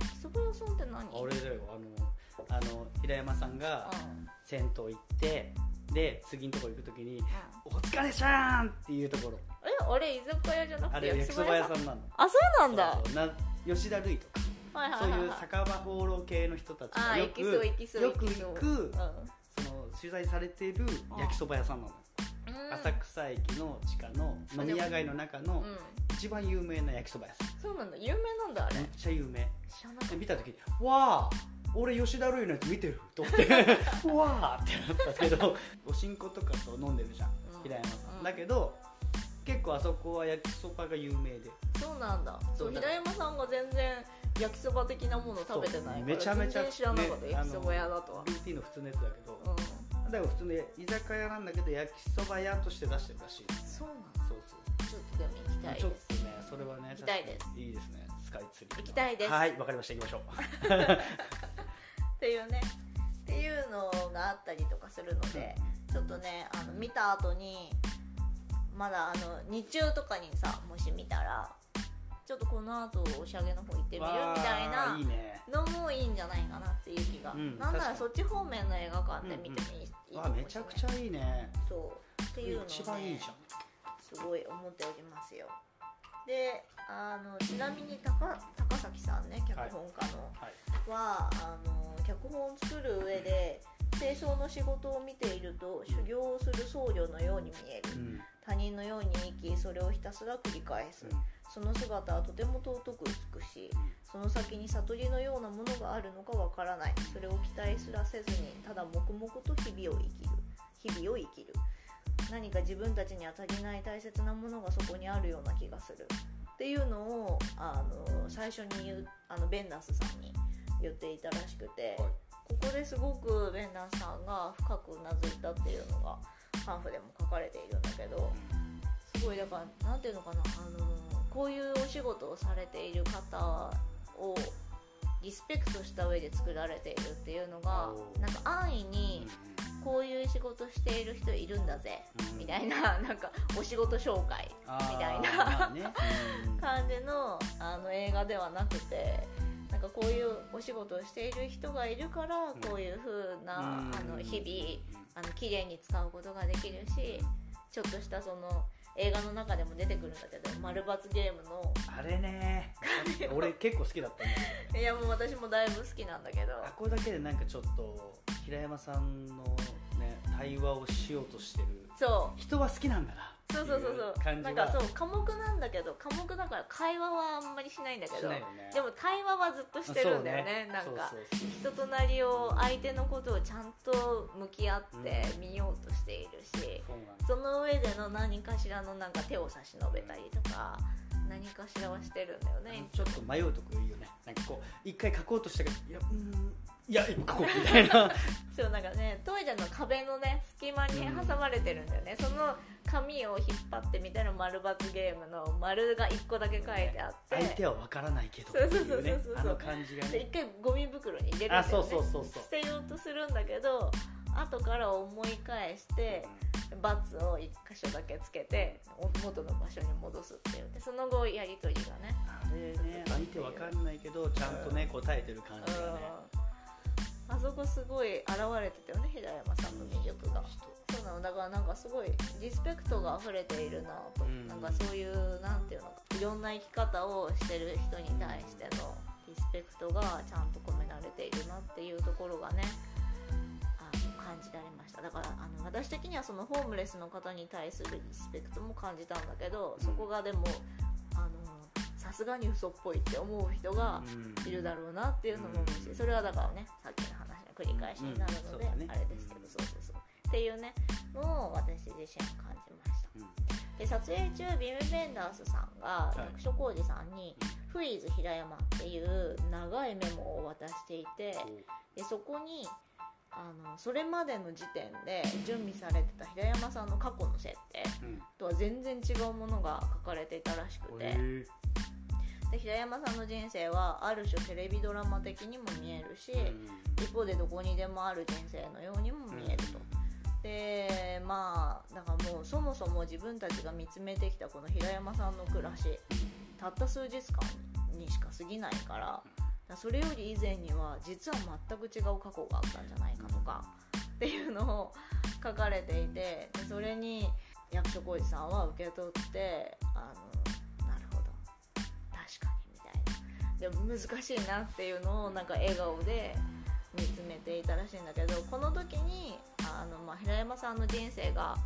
焼きそば屋さんって何？あれだよ。あのあの平山さんがうん。銭湯行ってで次のとこ行く時にうん「お疲れさん!」っていうところえあれ居酒屋じゃなくてあれ焼きそば屋さん？なの。あそうなんだ。そうそうな吉田類とか。はいはいそうはい。はいいう酒場放浪系の人たちあーがよく行きそう行きそうよく行きそう。行くうん。その取材されてる焼きそば屋さんなの。うん。浅草駅の地下の飲み屋街の中のうん。一番有名な焼きそば屋さん。そうなんだ。有名なんだあれ。めっちゃ有名。知らなかっで見た時に「わあ俺吉田類のやつ見てる」と思って「*laughs* わあ」ってなったけどおしんことかと飲んでるじゃん。うん。平山さん、うん。だけど結構あそこは焼きそばが有名で。たそうなんだ。そう平山さんが全然焼きそば的なもの食べてないからめちゃめちゃ知らなかった、ね焼きそば屋だとは。ルーティンの普通のやつだけど、うん。だから普通で居酒屋なんだけど焼きそば屋として出してるらしい。そうなんだ。そうそう。ちょっとでも行きたいちょっとねそれはね行きたいです。いいですね。スカイツリー行きたいです。はいわかりました。行きましょう。っていうね。っていうのがあったりとかするので、ちょっとねあの見た後にまだあの日中とかにさもし見たらちょっとこの後おしゃげの方行ってみるみたいわなのもいいんじゃないかなっていう気が、うんなんならそっち方面の映画館で見てもいい,、いいかわもしれない。めちゃくちゃいいね。そう。っていうのを、ね、一番いいじゃん。すごい思っておりますよ。であのちなみに高高崎さんね脚本家の、はい。はあの脚本を作る上で清掃の仕事を見ていると修行をする僧侶のように見える。うん他人のように生きそれをひたすら繰り返す。その姿はとても尊く美しい。その先に悟りのようなものがあるのかわからない。それを期待すらせずにただ黙々と日々を生きる。日々を生きる。何か自分たちには足りない大切なものがそこにあるような気がする。っていうのをあの最初に言うあのベンダースさんに言っていたらしくて、はい。ここですごくベンダースさんが深くうなずいたっていうのがパンフでも書かれているんだけどすごいだからなんていうのかなあのこういうお仕事をされている方をリスペクトした上で作られているっていうのがなんか安易にこういう仕事している人いるんだぜうん。みたいななんかお仕事紹介みたいなまあね。うん。*laughs* 感じのあの映画ではなくてかこういうお仕事をしている人がいるからん。こういう風なうん。あの日々あの綺麗に使うことができるしちょっとしたその映画の中でも出てくるんだけど丸×ゲームの。あれね。俺結構好きだったんだけどいやもう私もだいぶ好きなんだけど。あこれだけでなんかちょっと平山さんのね対話をしようとしてる。そう。人は好きなんだなそうそうそうそう。感じは。なんかそう科目なんだけど科目だから会話はあんまりしないんだけしどね。でも対話はずっとしてるんだよねなんか。人となりを相手のことをちゃんと向き合って見ようとしているし、そうなんだ。その上での何かしらのなんか手を差し伸べたりとか何かしらはしてるんだよねちょっと迷うとこいいよね。なんかこう一回書こうとしたけどいやうーんいや今書こ。うみたいなそうなんかねトイレの壁のね隙間に挟まれてるんだよね、その紙を引っ張ってみたら丸×ゲームの丸が1個だけ書いてあって。相手は分からないけどそうそうそうそうそうあの感じがね。で一回ゴミ袋に入れるんだよね。あそうそうそうそう。捨てようとするんだけど後から思い返してバツを1箇所だけつけてお元の場所に戻すっていうでその後やり取りがね。あれね相手分かんないけどちゃんとね答えてる感じがね。うんあそこすごい現れてたよね平山さんの魅力が。そうなのだからなんかすごいリスペクトが溢れているなと、うん。なんかそういうなんていうのかいろんな生き方をしてる人に対してのリスペクトがちゃんと込められているなっていうところがねあの感じられました。だからあの私的にはそのホームレスの方に対するリスペクトも感じたんだけどそこがでもあのさすがに嘘っぽいって思う人がうん。いるだろうなっていうのも思うしそれはだからねさっきの繰り返しになるので、うんね。あれですけど。そうそうそうっていうねのを私自身感じました。うん。で撮影中ビム・ベンダースさんがい。役所広司さんに「フイズ平山」っていう長いメモを渡していてでそこにあのそれまでの時点で準備されてた平山さんの過去の設定うん。とは全然違うものが書かれていたらしくて。で平山さんの人生はある種テレビドラマ的にも見えるし、うん一方でどこにでもある人生のようにも見えると。でまあだからもうそもそも自分たちが見つめてきたこの平山さんの暮らしたった数日間にしか過ぎないからだそれより以前には実は全く違う過去があったんじゃないかとかっていうのを書かれていてでそれに役所広司さんは受け取ってあの確かにみたいなでも難しいなっていうのをなんか笑顔で見つめていたらしいんだけどこの時にあの、まあ、平山さんの人生が、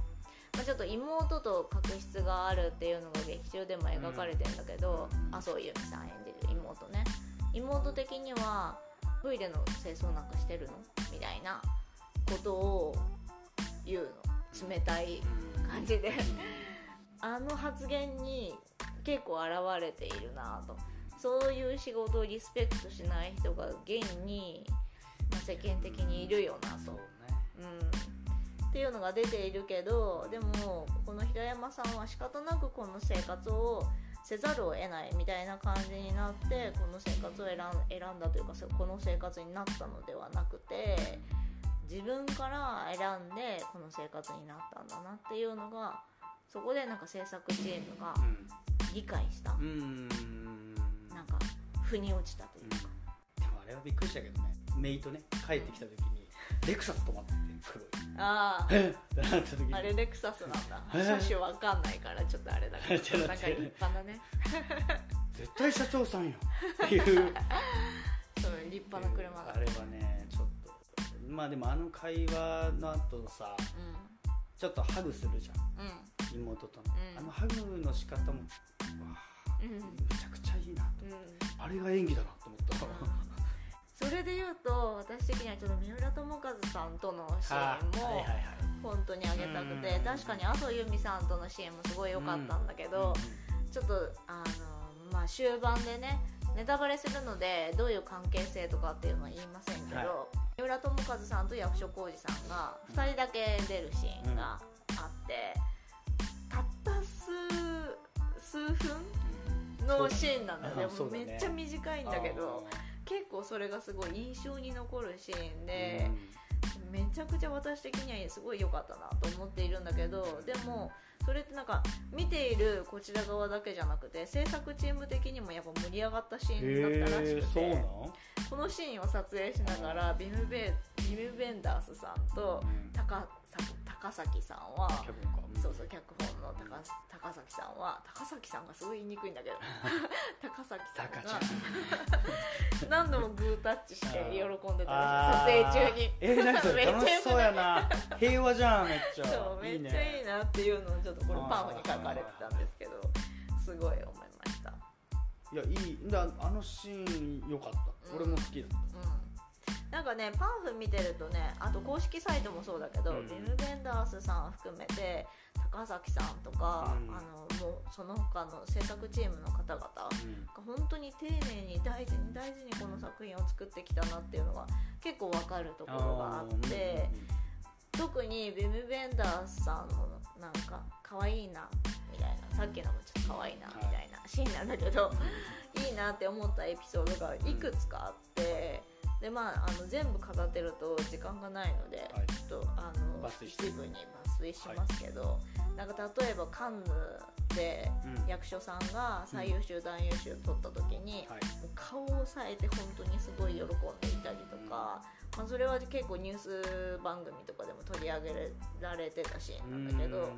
まあ、ちょっと妹と確執があるっていうのが劇中でも描かれてんだけど、麻生由美さん演じる妹ね。妹的にはトイレの清掃なんかしてるの？みたいなことを言うの。冷たい感じで。あの発言に結構現れているなと。そういう仕事をリスペクトしない人が現に、まあ、世間的にいるよなと、そうね。うん、っていうのが出ているけどでもこの平山さんは仕方なくこの生活をせざるを得ないみたいな感じになってこの生活を選ん選んだというかこの生活になったのではなくて自分から選んでこの生活になったんだなっていうのがそこでなんか制作チームが理解した、うん。うんなんか腑に落ちたというか、でもあれはびっくりしたけどね。メイとね帰ってきた時に *laughs* レクサス止まってて黒い。ああえ？っってなった時に。あれレクサスなんだ。え？車種わかんないからちょっとあれだけ *laughs* ちょっとどなんか立派なね。*laughs* 絶対社長さんよ。っていう。そう立派な車だ。あれはねちょっと。まあでもあの会話の後さちょっとハグするじゃんうん。うん妹との、うん。あのハグの仕方もわあうん。めちゃくちゃいいなと。うん。あれが演技だなと思った。それで言うと私的にはちょっと三浦友和さんとのシーンも本当にあげたくてうん。確かに麻生由美さんとのシーンもすごい良かったんだけどちょっとあのまあ終盤でねネタバレするのでどういう関係性とかっていうのは言いませんけど、はい。三浦友和さんと役所広司さんが2人だけ出るシーンがあって、たった数数分のシーンなんだよそうだでもめっちゃ短いんだけど結構それがすごい印象に残るシーンで、めちゃくちゃ私的にはすごい良かったなと思っているんだけどでもそれってなんか見ているこちら側だけじゃなくて制作チーム的にもやっぱ盛り上がったシーンだったらしくての？このシーンを撮影しながらビムベビムベンダースさんとうん。高高崎さんは脚本家。そうそう脚本の高高崎さんは高崎さんがすごい言いにくいんだけど。*laughs* 高崎さん高が *laughs* 何度もグータッチして喜んでた撮影中に。えー、なんか *laughs* 楽しそうやな。平和じゃんめっちゃ。そうめっちゃいいなっていうのをちょっとこれパンフに書かれてたんですけどすごい思いました。いやいい。だあのシーン良かった、うん俺も好きだった。うんなんかねパンフ見てるとねあと公式サイトもそうだけど、うん。ビム・ベンダースさん含めて高崎さんとか、うん。あのもうその他の制作チームの方々が本当に丁寧に大事に大事にこの作品を作ってきたなっていうのが結構わかるところがあって特にビム・ベンダースさんのなんか可愛いなみたいな。さっきのもちょっと可愛いなみたいなシーンなんだけど、いいなって思ったエピソードがいくつかあってでまああの全部語ってると時間がないので、はい。ちょっとあの一部に抜粋しますけど、なんか例えばカンヌでうん。役所さんが最優秀男優賞取った時に、う顔を押さえて本当にすごい喜んでいたりとか、まあ、それは結構ニュース番組とかでも取り上げられてたシーンなんだけど、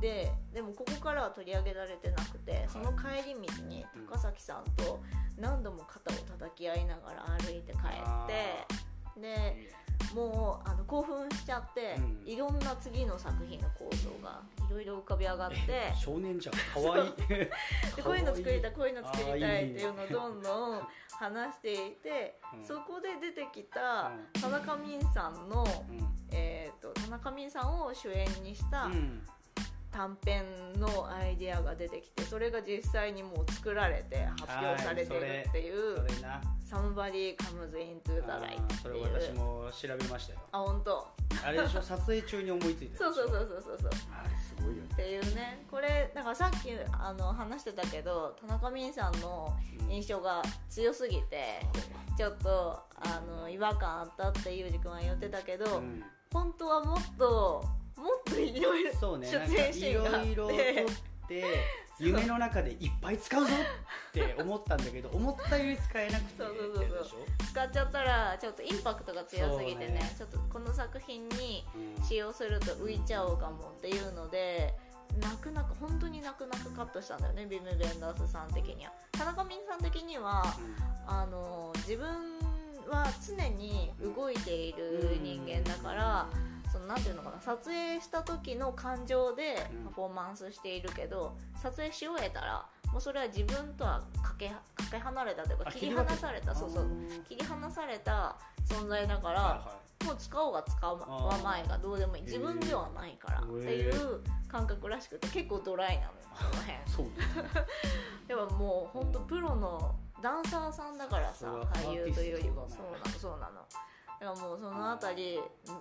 ででもここからは取り上げられてなくてその帰り道に高崎さんと何度も肩を叩き合いながら歩いて帰ってでもうあの興奮しちゃって、うん。いろんな次の作品の構想がいろいろ浮かび上がって。少年じゃん。*laughs* 可愛い。*laughs* でこういうの作りたいこういうの作りたいいいっていうのをどんどん話していて、うん。そこで出てきたうん。田中泯さんの、うん。えー、と田中泯さんを主演にしたうん短編のアイディアが出てきてそれが実際にもう作られて発表されてるっていうそれな「Somebody Comes Into Light」ーそれっていう。私も調べましたよ。あ本当。あれでしょ？*laughs* 撮影中に思いついてそうそうそうそうそうそう。あれすごいよね。っていうね。これだからさっきあの話してたけど田中泯さんの印象が強すぎてちょっとあの違和感あったってゆうじ君は言ってたけど、うん。本当はもっともっといろいろそうね出演シーンがあって。いろいろ撮って *laughs* 夢の中でいっぱい使うぞって思ったんだけど *laughs* 思ったより使えなくてそうそうそうそう。でしょ？使っちゃったらちょっとインパクトが強すぎてねねちょっとこの作品にうん使用すると浮いちゃうかもっていうので泣く泣く本当に泣く泣くカットしたんだよねビム・ベンダースさん的には。田中泯さん的にはあの自分は常に動いている人間だから、そのなんていうのかな撮影した時の感情でうん。パフォーマンスしているけど、撮影し終えたらもうそれは自分とはかけかけ離れたというかあ切り離されたそうそう。切り離された存在だから、はもう使おうが使わまいがどうでもいい。自分ではないからっていう感覚らしくて結構ドライなのよその辺。*laughs* でももう本当プロのダンサーさんだからさ俳優というよりもそうなのそうなの。だからもうそのあたり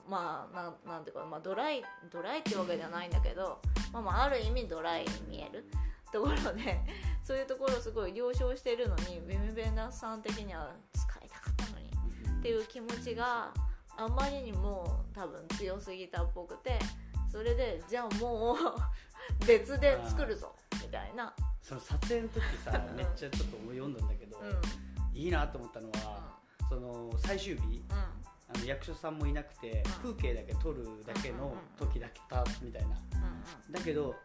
まあなんなんていうか、まあ、ドライドライってわけじゃないんだけど、まあ、まあある意味ドライに見えるところで *laughs* そういうところをすごい了承してるのにウィム・ベンダースさん的には使いたかったのにっていう気持ちがあまりにも多分強すぎたっぽくてそれでじゃあもう *laughs* 別で作るぞみたいな、その撮影の時さ *laughs* めっちゃちょっと読んだんだけど、うん。うんいいなと思ったのは、その最終日あの役所さんもいなくて、うん。風景だけ撮るだけの時だけたみたいな。うんだけど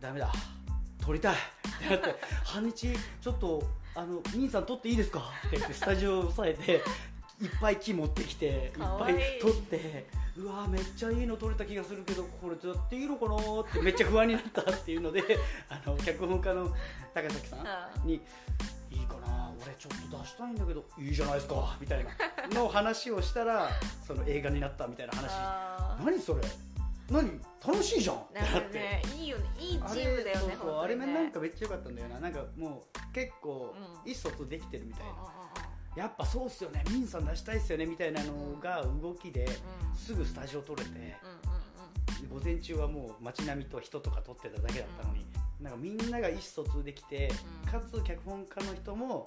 ダメだ撮りたいってなって *laughs* 半日ちょっとあの兄さん撮っていいですか？って言ってスタジオを押さえていっぱい木持ってきていっぱい撮ってうわーめっちゃいいの撮れた気がするけどこれやっていいのかな？ーってめっちゃ不安になったっていうのであの脚本家の高崎さんに「いいかな俺ちょっと出したいんだけどいいじゃないですか」みたいな。の話をしたらその映画になったみたいな話。あ何それ？何？楽しいじゃん。なって。ねいいよね。いいチームだよねあれ本当にね。なんかめっちゃ良かったんだよな。なんかもう結構うん。意思疎通できてるみたいな、うんうんやっぱそうっすよね。ミンさん出したいっすよねみたいなのが動きでうんすぐスタジオ撮れてうん午前中はもう街並みと人とか撮ってただけだったのになんかみんなが意思疎通できてうん。かつ脚本家の人もう「お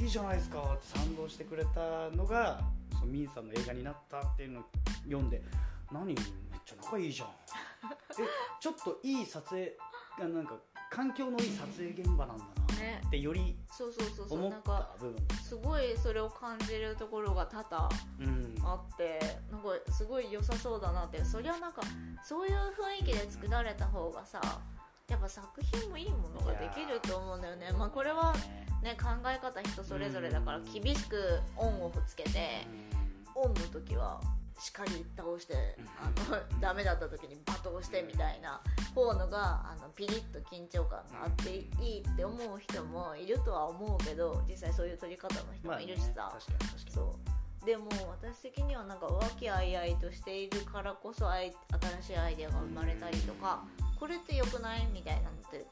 いいじゃないですか」って賛同してくれたのがそのミンさんの映画になったっていうのを読んで何めっちゃ仲いいじゃん。えちょっといい撮影がなんか環境のいい撮影現場なんだなねってよりそうそうそうそう。思った部分すごいそれを感じるところが多々うん。あってなんかすごい良さそうだなって。そりゃなんかそういう雰囲気で作られた方がさやっぱ作品もいいものができると思うんだよね。まあこれはね考え方人それぞれだからうん厳しくオンオフつけてオンの時はしっかり倒してあの *laughs* ダメだった時に罵倒してみたいな方のがあのピリッと緊張感があっていいって思う人もいるとは思うけど実際そういう取り方の人もいるしさ、そう。でも私的にはなんか和気あいあいとしているからこそ新しいアイデアが生まれたりとかこれって良くないみたいなのって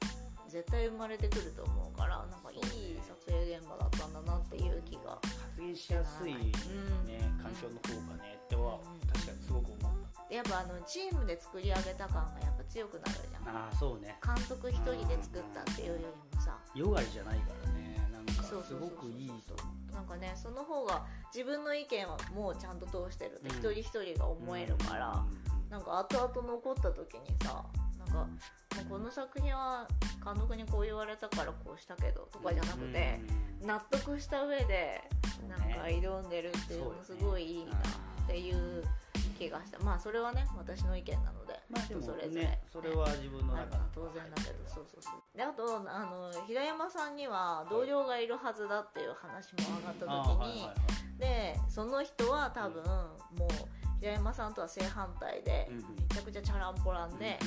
絶対生まれてくると思うからなんかいい撮影現場だったんだなっていう気が。発言しやすい、ねうん。環境の方がねってはうん確かにすごく思った。やっぱあのチームで作り上げた感がやっぱ強くなるじゃん。ああそうね。監督一人で作ったっていうよりもさ。ヨガリじゃないからねすごくいいとなんかねその方が自分の意見はもうちゃんと通してるってうん。一人一人が思えるから、なんか後々残った時にさかもうこの作品は監督にこう言われたからこうしたけどとかじゃなくて、納得した上でなんか挑んでるっていうのすごいいいなっていう気がした。まあそれはね私の意見なのでまあでも人それぞれ、ねそれは自分の中のは当然だけどそうそうそう。であとあの平山さんには同僚がいるはずだっていう話も上がったあ時に、でその人は多分もう平山さんとは正反対でうんうん。めちゃくちゃチャランポランで、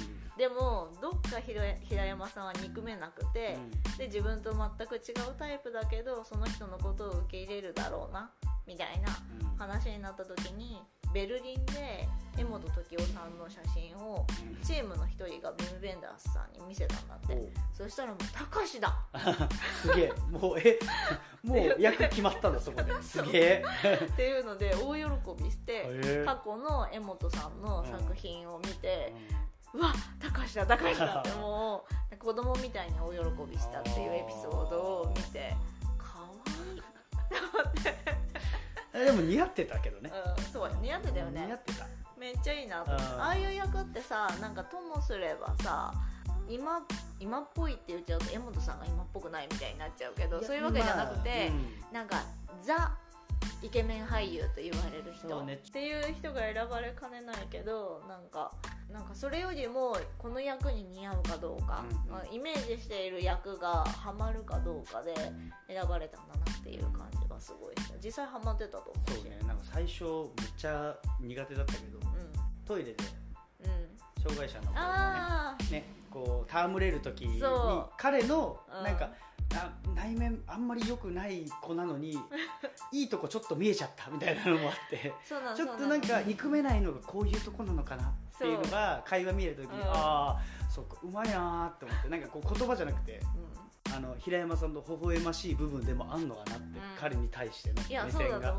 でもどっか平平山さんは憎めなくて、で自分と全く違うタイプだけどその人のことを受け入れるだろうなみたいなうん。うん話になった時にベルリンで江本時生さんの写真をチームの一人がビム・ベンダースさんに見せたんだって。おう。そしたらもう「たかしだ! *laughs* すげえ。もうえもう役決まったんだそこで。*laughs* すげえ」っていうので大喜びして過去の江本さんの作品を見て「うわたかしだたかしだ!」っ *laughs* てもう子供みたいに大喜びしたっていうエピソードを見てかわい。い、えでも似合ってたけどね。うん、そう似合ってたよね。似合ってた。めっちゃいいなと思ってうん。ああいう役ってさなんかともすればさ今今っぽいって言っちゃうと江本さんが今っぽくないみたいになっちゃうけどそういうわけじゃなくて、まあなんかザイケメン俳優と言われる人、ね。っていう人が選ばれかねないけどなんかなんかそれよりもこの役に似合うかどうか、うんまあイメージしている役がハマるかどうかで選ばれたんだなっていう感じがすごいした。実際ハマってたと思うし。そうね。なんか最初めっちゃ苦手だったけどトイレでうん。うん障害者のねねこう戯れる時に彼のうん。なんか、あ内面あんまり良くない子なのに *laughs* いいとこちょっと見えちゃったみたいなのもあってちょっとなん。か憎めないのがこういうとこなのかなっていうのが会話見るときに、うん。ああそうかうまいなーって思ってなんかこう言葉じゃなくてうあの平山さんの微笑ましい部分でもあんのかなって、ん。彼に対してのんいや目線が。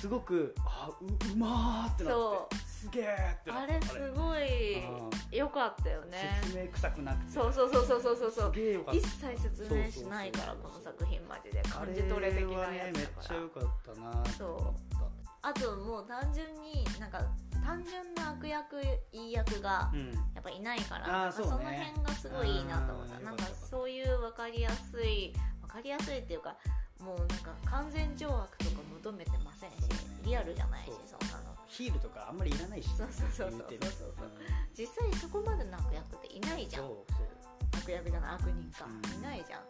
すごくあううまーってなっそてすげーってなってあれすごい良かったよね。説明臭くなくて。そうそうそうそうそうそう一切説明しないからそうそうそうこの作品マジで。感じ取れ的なやあれはねめっつだからちゃ良かったなって。思ったあともう単純になんか単純な悪役いい役がうん。やっぱいないから、あーなんかそうね。その辺がすごいいいなと思った。なんかそういう分かりやすい分かりやすいっていうかもうなんか完全懲悪とか求めてませんしリアルじゃないしそそんなの。ヒールとかあんまりいらないし。そうそうそうそうそう。そう実際そこまでの悪役っていないじゃん。悪役じゃない悪人か、うん。いないじゃん。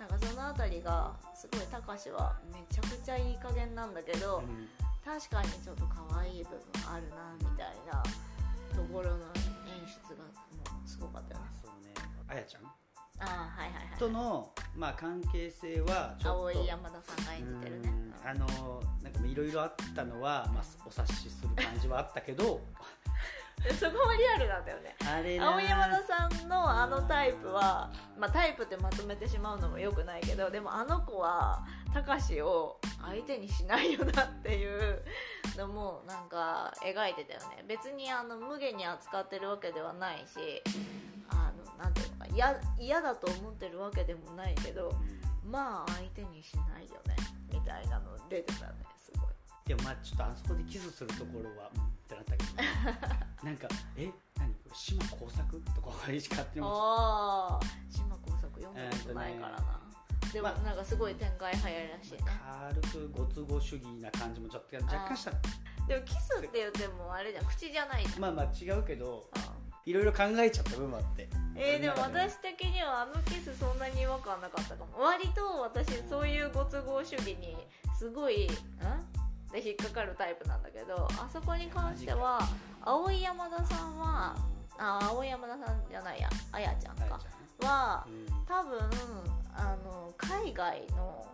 なんかそのあたりがすごいたかしはめちゃくちゃいい加減なんだけど、うん確かにちょっと可愛い部分あるなみたいなところの演出がもうすごかったよね。そうね。あやちゃん。ああはいはいはい。とのまあ関係性はちょっと青井山田さんが演じてるね。うん。あのなんかいろいろあったのは、まあ、お察しする感じはあったけどうん *laughs* そこもリアルなんだよね。あれな青山田さんのあのタイプは、まあ、タイプってまとめてしまうのもよくないけどでもあの子はたかしを相手にしないよなっていうのもなんか描いてたよね。別にあの無限に扱ってるわけではないしあのなんていうのか嫌嫌だと思ってるわけでもないけどまあ相手にしないよねみたいなの出てたねすごい。でもまあちょっとあそこでキスするところはうんってなったけど。*laughs* なんかえ何これ島工作とか勝手に思っああ島耕作読んだことないからな、でもまあなんかすごい展開早いらしいね。て軽くご都合主義な感じもちょっと若干したでもキスって言ってもあれじゃん口じゃないじゃん、まあまあ違うけどあいろいろ考えちゃった部分もあって。えー、でも私的にはあのキスそんなに違和感なかったかも。割と私そういうご都合主義にすごいん？で引っかかるタイプなんだけどあそこに関しては青井山田さんはあ青井山田さんじゃないやあやちゃんか。はうん。多分あの海外の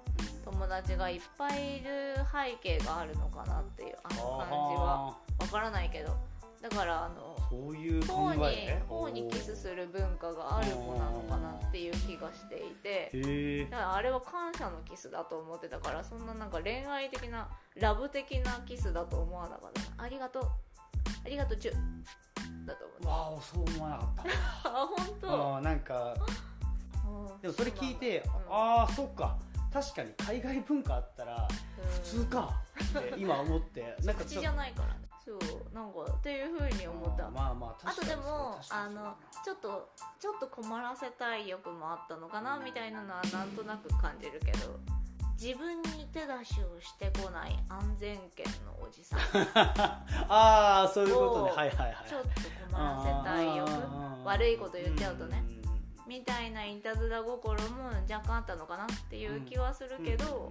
友達がいっぱいいる背景があるのかなっていうあの感じは。あわからないけどだからあのーそういう考え？頬にキスする文化がある子なのかなっていう気がしていて。だからあれは感謝のキスだと思ってたからそんななんか恋愛的なラブ的なキスだと思わなかった。ありがとう。ありがとうチュだと思ってわあそう思わなかった。*laughs* あ本当？あーなんかうん。でもそれ聞いて、うんああそっか。確かに海外文化あったらうん。普通か。って今思って。なんか口じゃないからねそうなんかっていうふうに思った。あーまあまああとでもあのちょっとちょっと困らせたい欲もあったのかなみたいなのはなんとなく感じるけど。自分に手出しをしてこない安全圏のおじさん。*laughs* ああそういうことね。をはいはいはいちょっと困らせたい欲。悪いこと言っちゃうとねんみたいないたずら心も若干あったのかなっていう気はするけど、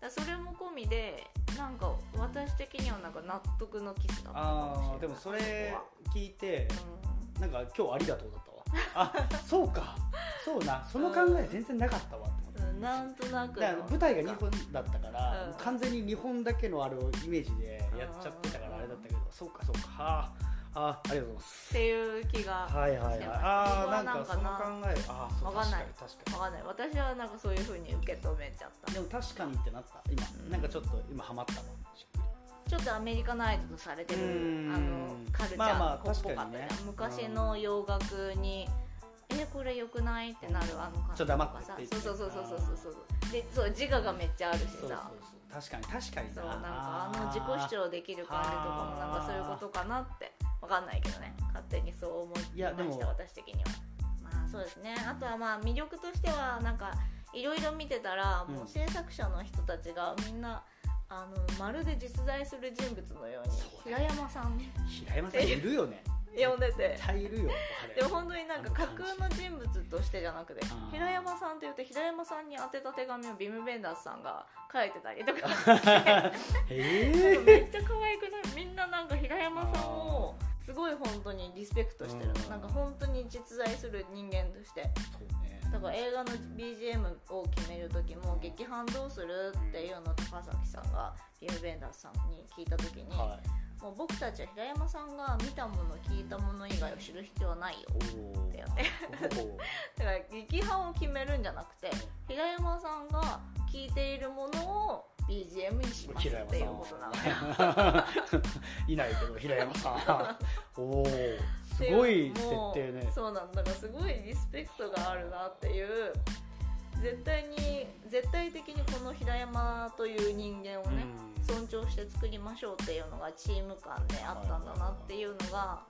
だそれも込みでなんか私的にはなんか納得のキスだったかでもそれあ聞いてそこはなんか今日ありがとうだったわ。あそうか。そうな。その考え全然なかったわ。ってうん。うんなんとなく舞台が日本だったから、うん。完全に日本だけのあるイメージでやっちゃってたからあれだったけど、そうかそうか。はああありがとうございます。っていう気がはいはいはい。ああなんかその考えああそうわかんない。確かに確かわかんない。私はなんかそういうふうに受け止めちゃった。にでも確かにってなった。今、うん。なんかちょっと今ハマったわしっくりちょっとアメリカナイズとされてるうん。あのカルチャまあまあーっぽかったじゃん、確かにね。昔の洋楽にえこれよくないってなるあの感じちょっとかさってってそうそうそうそうそうそうでそう自我がめっちゃあるしそうそうさそう。確かに確かにそうなんかあの自己主張できる感じとかもなんかそういうことかなってわかんないけどね。勝手にそう思いました私的には。まあそうですね。あとはまあ魅力としてはなんかいろいろ見てたら、もう制作者の人たちがみんなあのまるで実在する人物のように平山さん。平山さんいるよね呼んでて。いるよでも本当になんか架空の人物としてじゃなくて平山さんって言って平山さんに宛てた手紙をビム・ベンダースさんが書いてたりとか *laughs* へめえっちゃ可愛くない？みんななんか平山さんをすごい本当にリスペクトしてるうん。なんか本当に実在する人間として。そうね。だから映画の BGM を決める時も劇伴どうする？っていうのを高崎さんがビム・ベンダースさんに聞いた時に、はもう僕たちは平山さんが見たもの聞いたもの以外を知る必要はないよ。って言って。お *laughs* だから劇伴を決めるんじゃなくて平山さんが聴いているものを BGM にします平っていう山ことなのよ。*laughs* いないけど平山さん。*laughs* おおすごい設定ね。そうなんだだからすごいリスペクトがあるなっていう絶対に絶対的にこの平山という人間をね、尊重して作りましょうっていうのがチーム感であったんだなっていうのが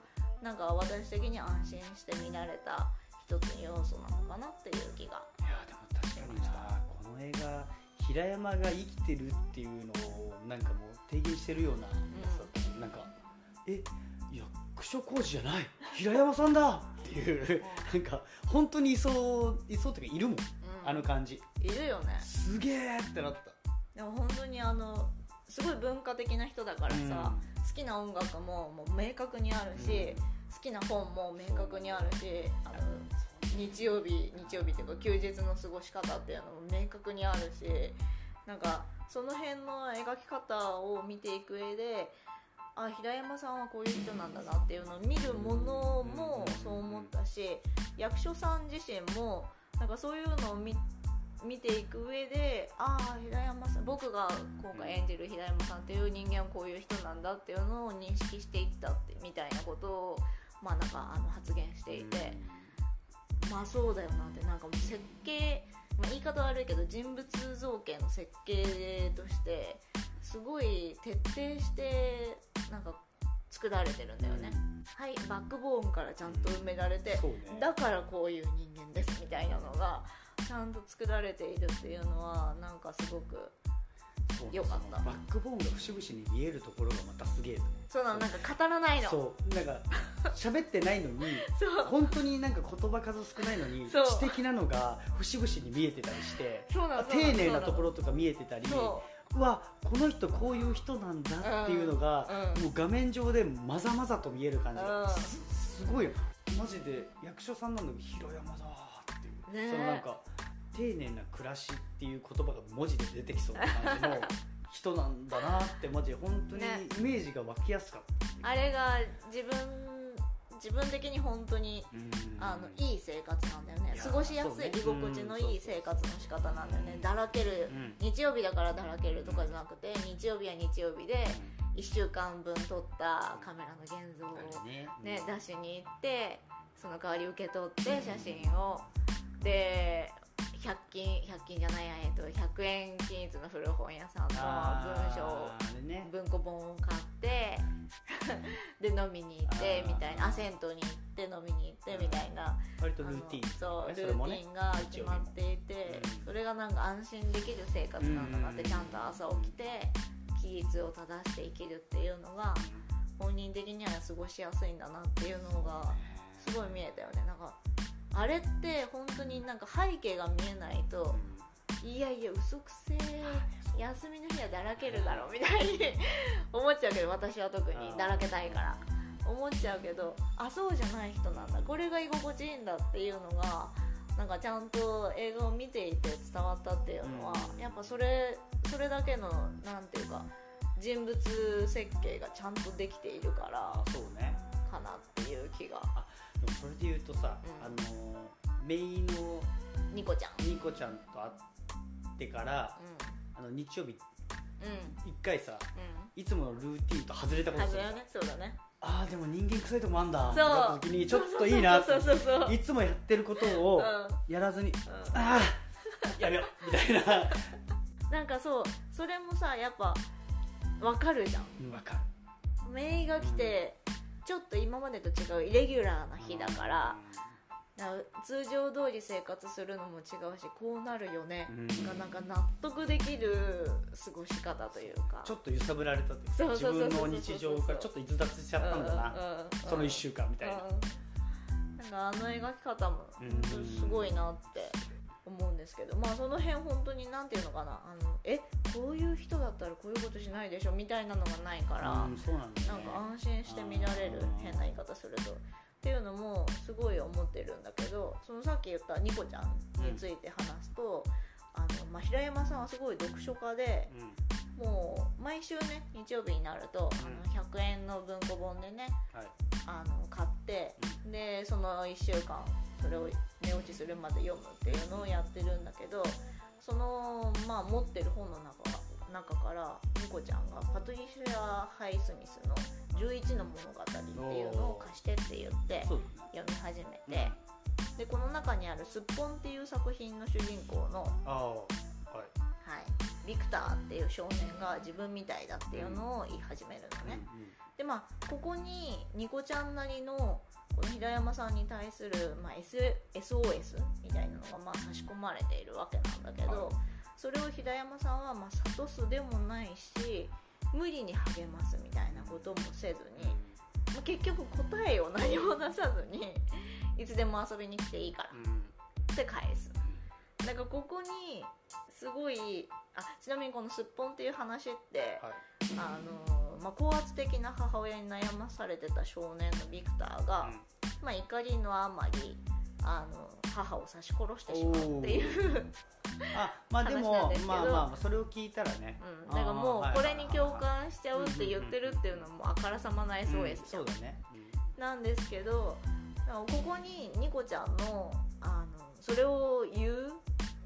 なんか私的に安心して見られた一つの要素なのかなっていう気が。いやでも確かにな。この映画平山が生きてるっていうのをなんかもう提言してるようなやつだったのなんかえ役所広司じゃない。平山さんだっていうなんか本当にいそういそうっていうかいるもんうんあの感じ。いるよね。すげえってなった。でも本当にあのすごい文化的な人だからさ、好きな音楽ももう明確にあるし、好きな本も明確にあるしあの日曜日日曜日っていうか休日の過ごし方っていうのも明確にあるしなんかその辺の描き方を見ていく上であ平山さんはこういう人なんだなっていうのを見るものもそう思ったし役所さん自身もなんかそういうのを見見ていく上でああ平山さん僕が今回演じる平山さんっていう人間はこういう人なんだっていうのを認識していったってみたいなことをまあなんかあの発言していて、まあそうだよなってなんかもう設計、まあ、言い方悪いけど人物造形の設計としてすごい徹底してなんか作られてるんだよね、はいバックボーンからちゃんと埋められてね。だからこういう人間ですみたいなのがちゃんと作られているっていうのはなんかすごくよ。かった。バックボーンが節々に見えるところがまたすげえそうなのなんか語らないの。そう。なんか喋ってないのに *laughs* そう。本当になんか言葉数少ないのに知的なのが節々に見えてたりしてそうなの丁寧なところとか見えてたりそうわこの人こういう人なんだっていうのが、うんもう画面上でまざまざと見える感じが、うん。すすごいよ。マジで役所さんなのに広山だっていう、ねえ。そのなんか丁寧な暮らしっていう言葉が文字で出てきそうな感じの *laughs* 人なんだなってマジで本当にね。イメージが湧きやすかった、あれが自分自分的に本当にうん。あのいい生活なんだよね。過ごしやすい居心地のいい生活の仕方なんだよね。だらけるうん。日曜日だからだらけるとかじゃなくて日曜日は日曜日で1週間分撮ったカメラの現像をね。ね、出しに行ってその代わり受け取って写真を。で100均100均じゃないや、えっと、100円均一の古本屋さんの文章文庫本を買って *laughs* で飲みに行ってみたいな。あ銭湯に行って飲みに行ってみたいな。割とルーティン。そうルーティンが決まっていてうんそれがなんか安心できる生活なんだなってうん。ちゃんと朝起きて規律を正して生きるっていうのが本人的には過ごしやすいんだなっていうのがすごい見えたよね。なんかあれって本当になんか背景が見えないといやいや嘘くせえ休みの日はだらけるだろみたいに思っちゃうけど私は特にだらけたいから。思っちゃうけどあそうじゃない人なんだ。これが居心地いいんだっていうのがなんかちゃんと映画を見ていて伝わったっていうのは、うん。やっぱそれそれだけのなんていうか人物設計がちゃんとできているからあそうね。かなっていう気がでもそれで言うとさ、うん。あのメイのニコちゃん。ニコちゃんと会ってからあの日曜日うん。うん一回さうん。いつものルーティンと外れたことするねそうだね。ああでも人間臭いとこもあんだ。そう。ってなった時にちょっといいなってそうそうそうそう。いつもやってることをうん。やらずに、うああやめようみたいな。ん *laughs* なんかそうそれもさやっぱわかるじゃん。うんわかる。メイが来てちょっと今までと違うイレギュラーな日だから通常通り生活するのも違うしこうなるよねうん。がなんか納得できる過ごし方というか。ちょっと揺さぶられたっていうか自分の日常からちょっと逸脱しちゃったんだな、その1週間みたいな、うん。なんかあの描き方もうん。すごいなって思うんですけどまあその辺本当になんていうのかなあのえこういう人だったらこういうことしないでしょみたいなのがないから、うんなんね。なんか安心して見られる変な言い方すると。っていうのもすごい思ってるんだけどそのさっき言ったニコちゃんについて話すと、あのまあ、平山さんはすごい読書家でうん。もう毎週ね日曜日になると、あの100円の文庫本でねはい。あの買ってでその1週間それを寝落ちするまで読むっていうのをやってるんだけどその、まあ、持ってる本の中中からニコちゃんがパトリシア・ハイスミスの「11の物語」っていうのを貸してって言って読み始めて。でこの中にある「すっぽん」っていう作品の主人公の、はい、ビクターっていう少年が自分みたいだっていうのを言い始めるのね。でまあここにニコちゃんなりのこの平山さんに対する、まあ、S SOS みたいなのがまあ差し込まれているわけなんだけど、はいそれを平山さんはまあ諭すでもないし無理に励ますみたいなこともせずに、まあ、結局答えを何も出さずにいつでも遊びに来ていいからって返すなんかここにすごいあちなみにこのすっぽんっていう話って、はい。あのまあ、高圧的な母親に悩まされてた少年のビクターが、まあ、怒りのあまりあの母を刺し殺してしまうっていう、あまあでもまあまあそれを聞いたらね、うん、だからもうこれに共感しちゃうって言ってるっていうのもあからさまな SOS じゃん、うん。そうだね、なんですけどここにニコちゃんのあのそれを言う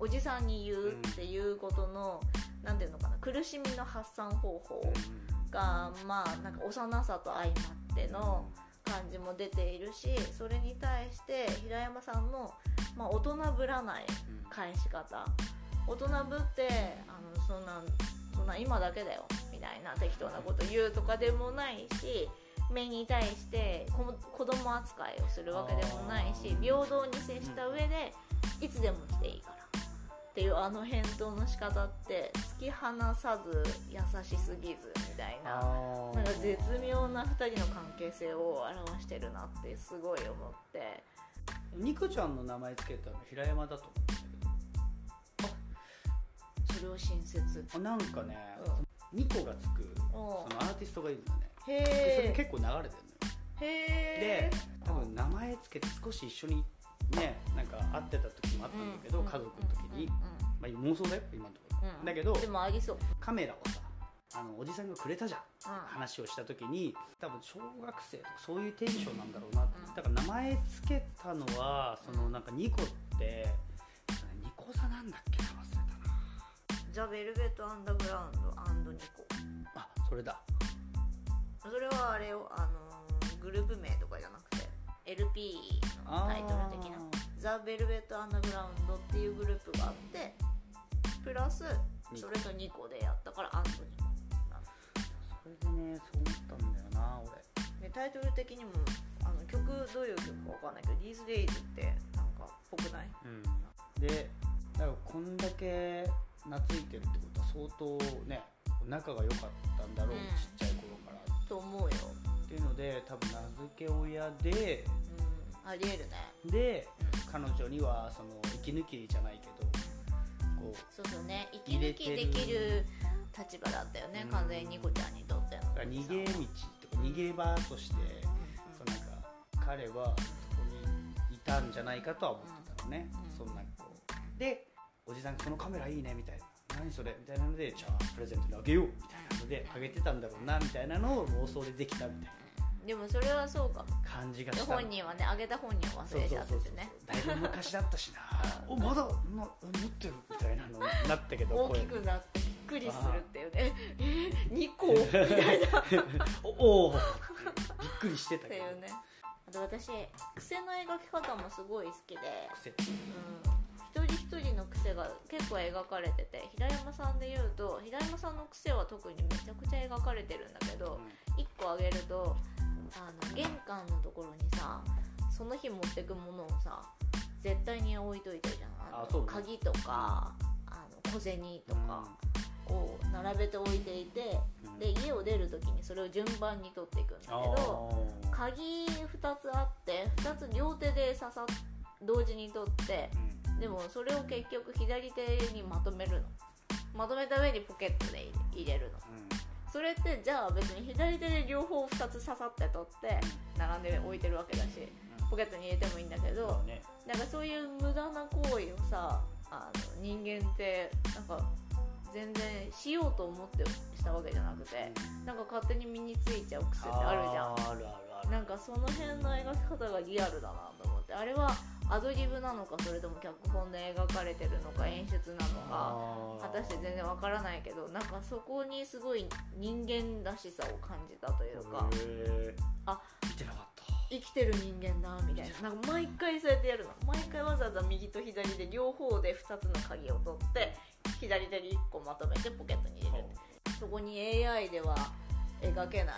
おじさんに言うっていうことの、なんていうのかな苦しみの発散方法がまあなんか幼さと相まっての感じも出ているしそれに対して平山さんの、まあ、大人ぶらない返し方。大人ぶってあのそんなそんな今だけだよみたいな適当なこと言うとかでもないし目に対してこ子供扱いをするわけでもないし平等に接した上でいつでも来ていいからっていうあの返答の仕方って突き放さず優しすぎずみたいなあなんか絶妙な2人の関係性を表してるなってすごい思って。ニコちゃんの名前つけたの平山だと思うんだそれを親切。けどなんかね、うん。ニコがつくおそのアーティストがいるんだね。へえ結構流れてるのよ。へえで多分名前つけて少し一緒にねなんか会ってた時もあったんだけど、家族の時に、まあ、妄想だよ今のところ、うんだけどでもありそう、カメラをさあのおじさんがくれたじゃん。うん。話をした時に多分小学生とかそういうテンションなんだろうなって、うん。だから名前つけたのはそのなんかニコってニコ座なんだっけな忘れたな。ザ・ベルベット・アンダーグラウンドニコあそれだ。それはあれを、あのーグループ名とかじゃなくて LP のタイトル的な。ザ・ベルベット・アンダーグラウンドっていうグループがあってプラスそれとニコでやったからアンドニそれでねそう思ったんだよな俺。でタイトル的にもあの曲どういう曲かわかんないけど「These Days」ってなんかぽくない？うん。でだからこんだけ懐いてるってことは相当ね仲が良かったんだろう、うん。ちっちゃい頃から。と思うよ、っていうので多分名付け親でうん、ありえるね、でうん、彼女にはその息抜きじゃないけどこうそうそうね。息抜きできる立場だったよねうん。完全にニコちゃんにとっての逃げ道とか逃げ場としてそうなんか彼はそこにいたんじゃないかとは思ってたのね、うん。そんなこうでおじさんがそのカメラいいねみたいな何それ？みたいなのでじゃあプレゼントにあげようみたいなのであげてたんだろうなみたいなのを妄想でできたみたいでもそれはそうか感じがしたの。本人はねあげた本人を忘れちゃっててねだいぶ昔だったしな。おまだな持ってるみたいなのになったけど大きくなってびっくりするっていうね。えー、2個？みたいな。っ *laughs* おおびっくりしてたけど。ていうね。あと私癖の描き方もすごい好きで、癖。うん、一人一人の癖が結構描かれてて平山さんで言うと平山さんの癖は特にめちゃくちゃ描かれてるんだけど、1個あげるとあの玄関のところにさその日持ってくものをさ絶対に置いといてるじゃん。あの鍵とかあの小銭とかを並べて置いていて、うん。で家を出る時にそれを順番に取っていくんだけど鍵2つあって2つ両手で刺さ同時に取ってでもそれを結局左手にまとめるの。まとめた上にポケットで入れるのそれってじゃあ別に左手で両方2つ刺さって取って並んで置いてるわけだしポケットに入れてもいいんだけどなんかそういう無駄な行為をさあの人間ってなんか全然しようと思ってしたわけじゃなくてなんか勝手に身についちゃう癖ってあるじゃん。あるあるなんかその辺の描き方がリアルだなと思って。あれはアドリブなのかそれとも脚本で描かれてるのか演出なのか果たして全然わからないけどなんかそこにすごい人間らしさを感じたというか。あ見てなかった。生きてる人間だみたいな。なんか毎回そうやってやるの。毎回わざわざ右と左で両方で2つの鍵を取って左手に1個まとめてポケットに入れるそこに AI では描けない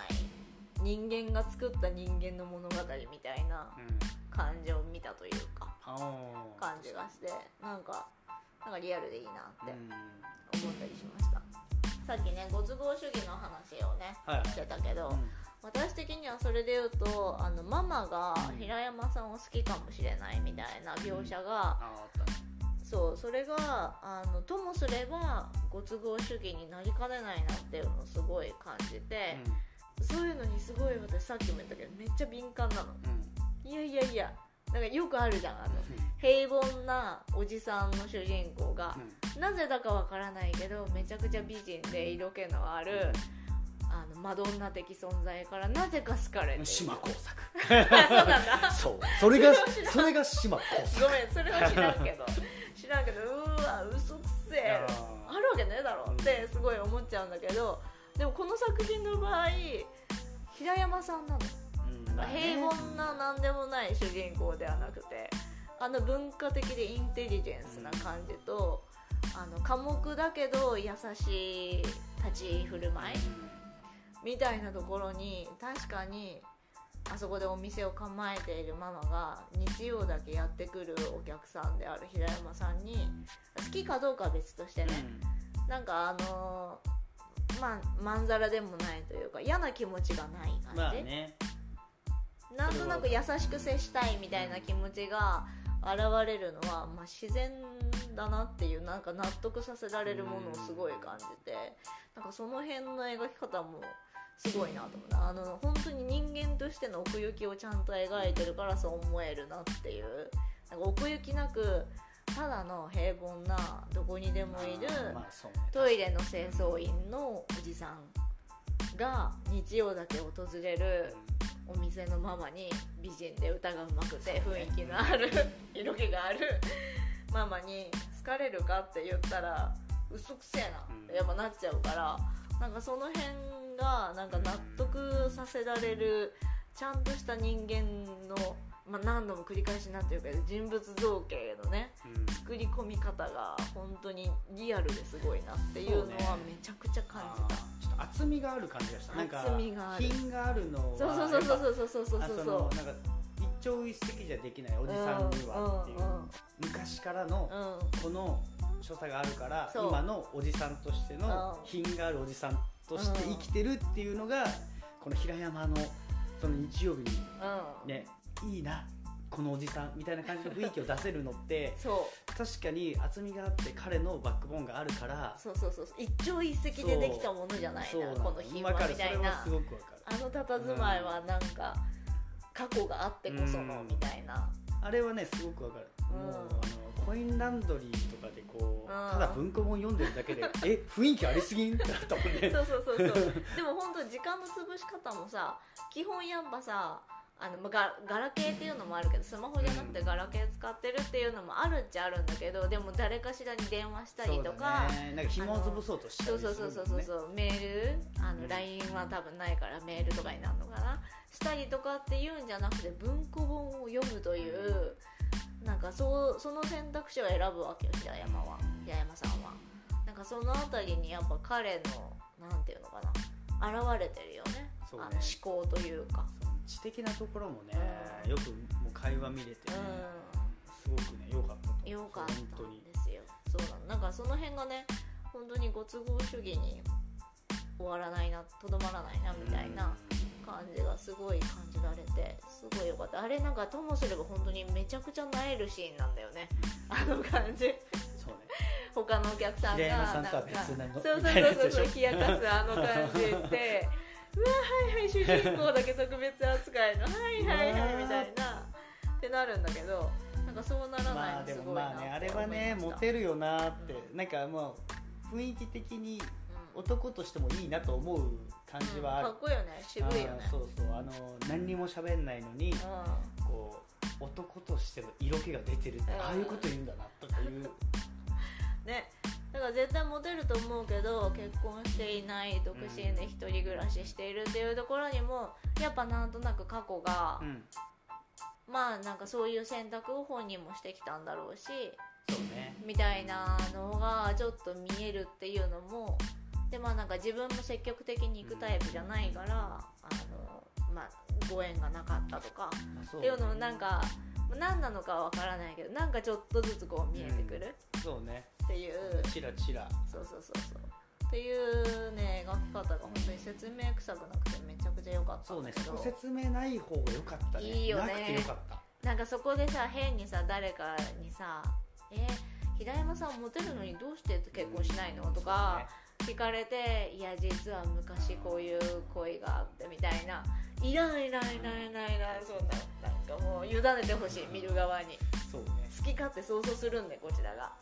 人間が作った人間の物語みたいなうん。感じを見たというかあー。感じがしてなんかなんかリアルでいいなってうん。思ったりしました。さっきねご都合主義の話をねしてたけど、うん。私的にはそれで言うとあのママが平山さんを好きかもしれないみたいな描写が、そうそれがあのともすればご都合主義になりかねないなっていうのをすごい感じて、そういうのにすごい私さっきも言ったけどめっちゃ敏感なの。うん。うんいやいやいやなんかよくあるじゃんあの平凡なおじさんの主人公が、なぜだかわからないけどめちゃくちゃ美人で色気のあるあのマドンナ的存在からなぜか好かれて島工作。そうなんだ。*laughs* そう。それがそれが島工作。ごめんそれは知らんけど。知らんけどうわ嘘くせえ。あるわけねえだろってすごい思っちゃうんだけどでもこの作品の場合平山さんなの。うんまあね。平凡な何でもない主人公ではなくてあの文化的でインテリジェンスな感じと、あの寡黙だけど優しい立ち振る舞いみたいなところに確かにあそこでお店を構えているママが日曜だけやってくるお客さんである平山さんに好きかどうかは別としてね、なんかあのーまあまんざらでもないというか嫌な気持ちがない感じ、まあね。なんとなく優しく接したいみたいな気持ちが現れるのは、まあ、自然だなっていうなんか納得させられるものをすごい感じてなんかその辺の描き方もすごいなと思うあの本当に人間としての奥行きをちゃんと描いてるからそう思えるなっていう。なんか奥行きなくただの平凡などこにでもいるトイレの清掃員のおじさんが日曜だけ訪れるお店のママに美人で歌がうまくて雰囲気のある *laughs* 色気があるママに好かれるかって言ったら嘘くせえな。ってやっぱなっちゃうからなんかその辺がなんか納得させられるちゃんとした人間の、まあ、何度も繰り返しになってるけど人物造形のねうん。作り込み方が本当にリアルですごいなっていうのはめちゃくちゃ感じた。あーちょっと厚みがある感じがした。なんか厚みがある。品があるのはそうそうそうそうそうそうそう。そうのなんか一朝一夕じゃできないおじさんにはっていう。昔からのこの所作があるから今のおじさんとしてのうん品があるおじさんとして生きてるっていうのがこの平山のその日曜日にうん。ねいいなこのおじさんみたいな感じの雰囲気を出せるのってそう。確かに厚みがあって彼のバックボーンがあるからそうそうそう。一朝一夕でできたものじゃないなこの品はみたいな。それはすごくわかる。あの佇まいはなんか過去があってこそのうん。みたいな。あれはねすごくわかる、うん。もうあのコインランドリーとかでこう、うん。ただ文庫本読んでるだけで *laughs* え雰囲気ありすぎん？ってなったもんね。そうそうそうそう。*laughs* でも本当時間の潰し方もさ基本やっぱさあのまあガガラケーっていうのもあるけどスマホじゃなくてガラケー使ってるっていうのもあるっちゃあるんだけどでも誰かしらに電話したりとか、そうだね、なんか紐を潰そうとしたりそうそうそうそうそうそうメール？あの LINE は多分ないからメールとかになるのかな？したりとかっていうんじゃなくて文庫本を読むというなんかそうその選択肢を選ぶわけよ平山は。平山さんは。なんかそのあたりにやっぱ彼のなんていうのかな？現れてるよね。ね。あの思考というか知的なところもね、うん。よくもう会話見れてね、うすごくねったんですよ。そうなのなんかその辺がね本当にご都合主義に終わらないなとどまらないなみたいな感じがすごい感じられてすごいよかった。あれなんかともすれば本当にめちゃくちゃなえるシーンなんだよね。あの感じ。そうね。他のお客さんがなんかそうそうそうそう冷やかすあの感じで。うわはいはい主人公だけ特別扱いの *laughs* はいはいはいみたいなってなるんだけどなんかそうならないまあのすごいなでもまあねあれはねモテるよなってなんかもう雰囲気的に男としてもいいなと思う感じはある。かっこいいよね渋いよね。そうそうあの何にも喋んないのにうこう男としての色気が出てるってうん。ああいうこと言うんだなとかいう、ん *laughs* ねだから絶対モテると思うけど結婚していない独身で一人暮らししているっていうところにもやっぱなんとなく過去が、うん、まあなんかそういう選択を本人もしてきたんだろうしそうね。みたいなのがちょっと見えるっていうのもでまあなんか自分も積極的に行くタイプじゃないから、あのまあご縁がなかったとかまあそうっていうのもなんか何なのかはわからないけどなんかちょっとずつこう見えてくる。そうねっていう、チラチラ。そうそうそう。そうっていうね描き方が本当に説明臭くなくてめちゃくちゃ良かったそうねそこ説明ない方が良かったね。いいよね。なくて良かった。なんかそこでさ変にさ誰かにさ「え平山さんモテるのにどうして結婚しないの?」とか聞かれて「いや実は昔こういう恋があって」みたいな「いらないいらないいらないいらないいらないそん。ななんかもう委ねてほしい見る側に。そうね。好き勝手想像するんでこちらが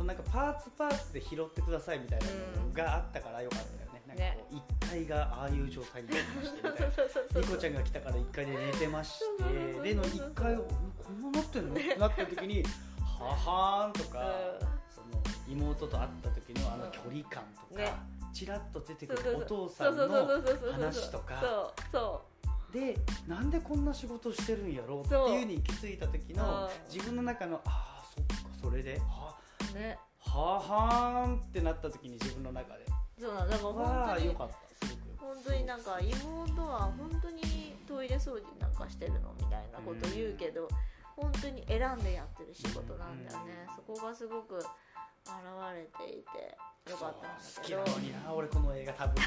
そうなんかパーツパーツで拾ってくださいみたいなのがあったから良かったよね、なんかこう1階がああいう状態になりましてみたいニコ *laughs* ちゃんが来たから1階で寝てましてでの1階をこんななってんの？ってなった時にははーんとか、その妹と会った時のあの距離感とか、ね。ちらっと出てくるお父さんの話とか。そうそでなんでこんな仕事してるんやろ？うっていうに気づいた時のうん。自分の中のああそっかそれではうね。ははーんってなった時に自分の中で。そうなのだからわ本当にあよかったすごく。本当になんか妹は本当にトイレ掃除なんかしてるのみたいなこと言うけど、本当に選んでやってる仕事なんだよね、そこがすごく現れていてよかったんだ好きなのにな俺この映画多分 *laughs*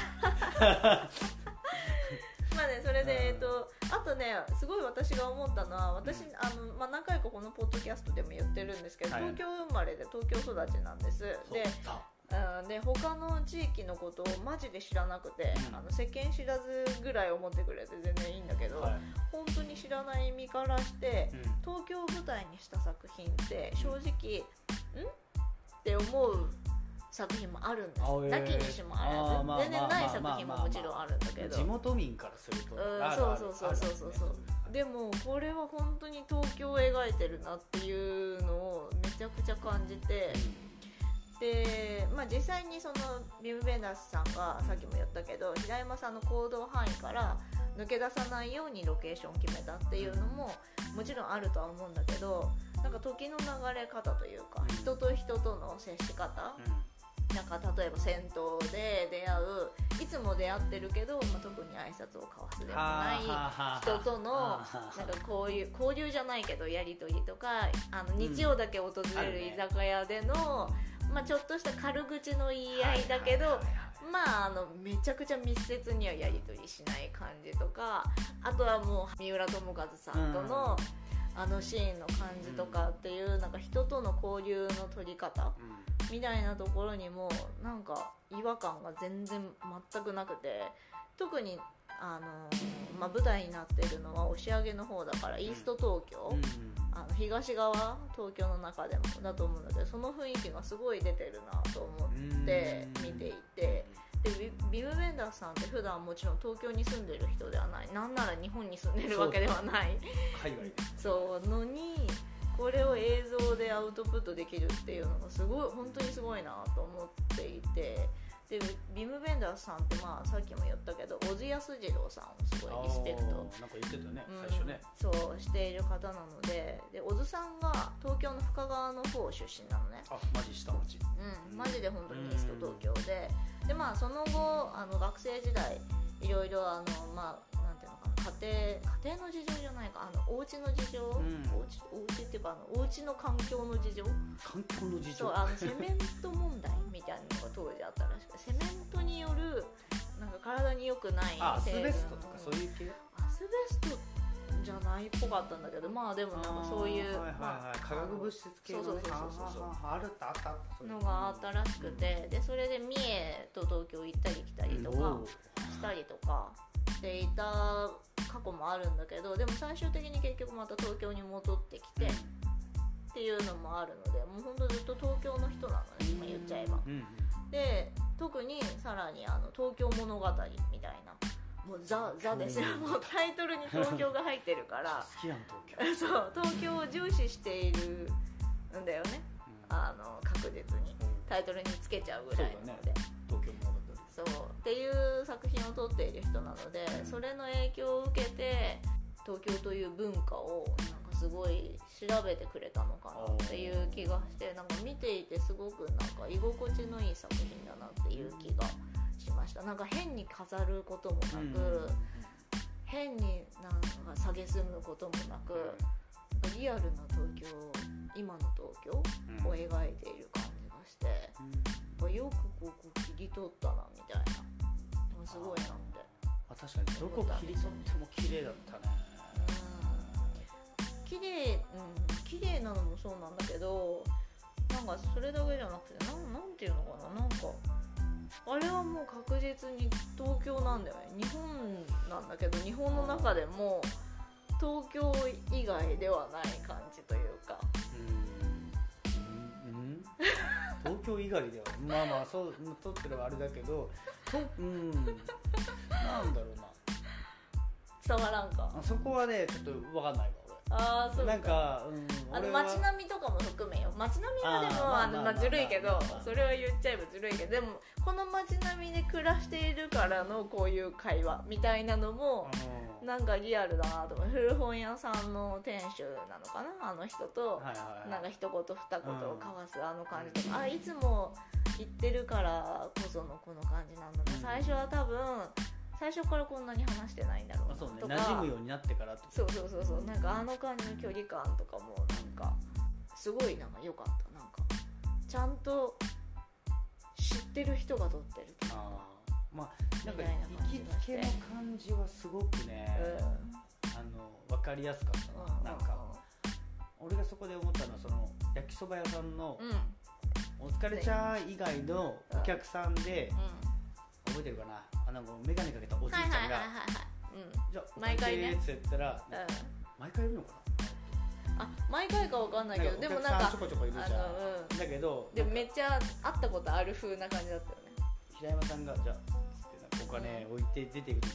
まあねそれで、うん。えっとあとねすごい私が思ったのは私、うん。あのまあ、何回かこのポッドキャストでも言ってるんですけど、はい。東京生まれで東京育ちなんです。でそうんで他の地域のことをマジで知らなくて、うん。あの世間知らずぐらい思ってくれて全然いいんだけど、はい。本当に知らない身からしてうん。東京を舞台にした作品って正直ん？って思う作品もあるんです。なきにしもあらず。全然ないまあ作品ももちろんあるんだけど。地元民からするとうんそうそうそうそうそう。あるでもこれは本当に東京を描いてるなっていうのをめちゃくちゃ感じて。で、まあ、実際にそのビム・ベンダースさんがさっきも言ったけど平山さんの行動範囲から抜け出さないようにロケーションを決めたっていうのももちろんあるとは思うんだけどなんか時の流れ方というかうん。人と人との接し方うんなんか例えば銭湯で出会ういつも出会ってるけど、まあ、特に挨拶を交わすでもない人とのなんかこういう交流じゃないけどやり取りとかあの日曜だけ訪れる居酒屋での、まあ、ちょっとした軽口の言い合いだけど、まああのめちゃくちゃ密接にはやり取りしない感じとかあとはもう三浦友和さんとの、あのシーンの感じとかっていうなんか人との交流の取り方みたいなところにもなんか違和感が全然全くなくて特にあのーまあ、舞台になってるのは押上の方だからイースト東京、あの東側東京の中でもだと思うんだけどその雰囲気がすごい出てるなと思って見ていてでビビム・ベンダースさんって普段もちろん東京に住んでる人ではない。なんなら日本に住んでるわけではない。海外でそうのにこれを映像でアウトプットできるっていうのがすごい本当にすごいなと思っていてでビム・ベンダースさんってまあさっきも言ったけど小津安二郎さんをすごいリスペクト。なんか言ってたねうん。最初ね。そうしている方なのでで小津さんが東京の深川の方出身なのね。あマジ下町。うんマジで本当にイースト東京で。でまあその後あの学生時代いろいろあのまあ家庭家庭の事情じゃないか。あのお家の事情、ん。お家お家っていうかあのお家の環境の事情？環境の事情？そうあのセメント問題みたいなのが当時あったらしくてセメントによるなんか体に良くないあアスベストとかそういう系？アスベストじゃないっぽかったんだけどまあでもなんかそういうはいはいはい。化学物質系のねそうそうそうそうそうあるったあったのがあったらしくてでそれで三重と東京行ったり来たりとかしたりとかしていた過去もあるんだけどでも最終的に結局また東京に戻ってきてっていうのもあるのでもうほんとずっと東京の人なのね今言っちゃえば。うんうん。で特にさらにあの東京物語みたいなもうザ・ザですよ。*laughs* もうタイトルに東京が入ってるから。*laughs* 好きやん東京。*laughs* そう東京を重視しているんだよね。あの確実に。タイトルにつけちゃうぐらいなのでそうっていう作品を撮っている人なのでそれの影響を受けて東京という文化をなんかすごい調べてくれたのかなっていう気がしてなんか見ていてすごくなんか居心地のいい作品だなっていう気がしました。なんか変に飾ることもなく、変になんか蔑むこともなく、リアルな東京今の東京うん。を描いている感じがして。よくここ切り取ったなみたいな。すごいなって。あ確かに。どこ切り取っても綺麗だったね。うん。綺麗うん。綺麗なのもそうなんだけどなんかそれだけじゃなくてなんなんていうのかな。なんかあれはもう確実に東京なんだよね。日本なんだけど日本の中でも東京以外ではない感じというか。うんうん東京以外ではまあまあそう撮ってればあれだけどとうん。なんだろうな。伝わらんか。あそこはねちょっと分かんないわああそう俺なんか、うん、あの俺は。街並みとかも含めよ。街並みはでもあのまあずるいけどそれは言っちゃえばずるいけどでもこの街並みで暮らしているからのこういう会話みたいなのもうんなんかリアルだなと思う。古本屋さんの店主なのかな？あの人となんか一言二言を交わすあの感じとか。あいつも言ってるからこそのこの感じなんだなうん。最初は多分最初からこんなに話してないんだろうな。あそうね。とか。馴染むようになってからってそうそうそうそう。なんかあの感じの距離感とかもなんかすごいなんか良かった。なんかちゃんと知ってる人が撮ってるとかまあなんか行きつけの感じはすごくね、あの分かりやすかったうん。な、なんか俺がそこで思ったのはその焼きそば屋さんのお疲れちゃん以外のお客さんで、覚えてるかな？あの眼鏡かけたおじいちゃんがはいはいはいはいはい「じゃあ毎回ね。って言ったら、毎回いるのかあ毎回かわかんないなけどでもなんかちょこちょこいるじゃん、だけどでもめっちゃ会ったことある風な感じだったよね。平山さんが「じゃあ」かお金置いて出てくる。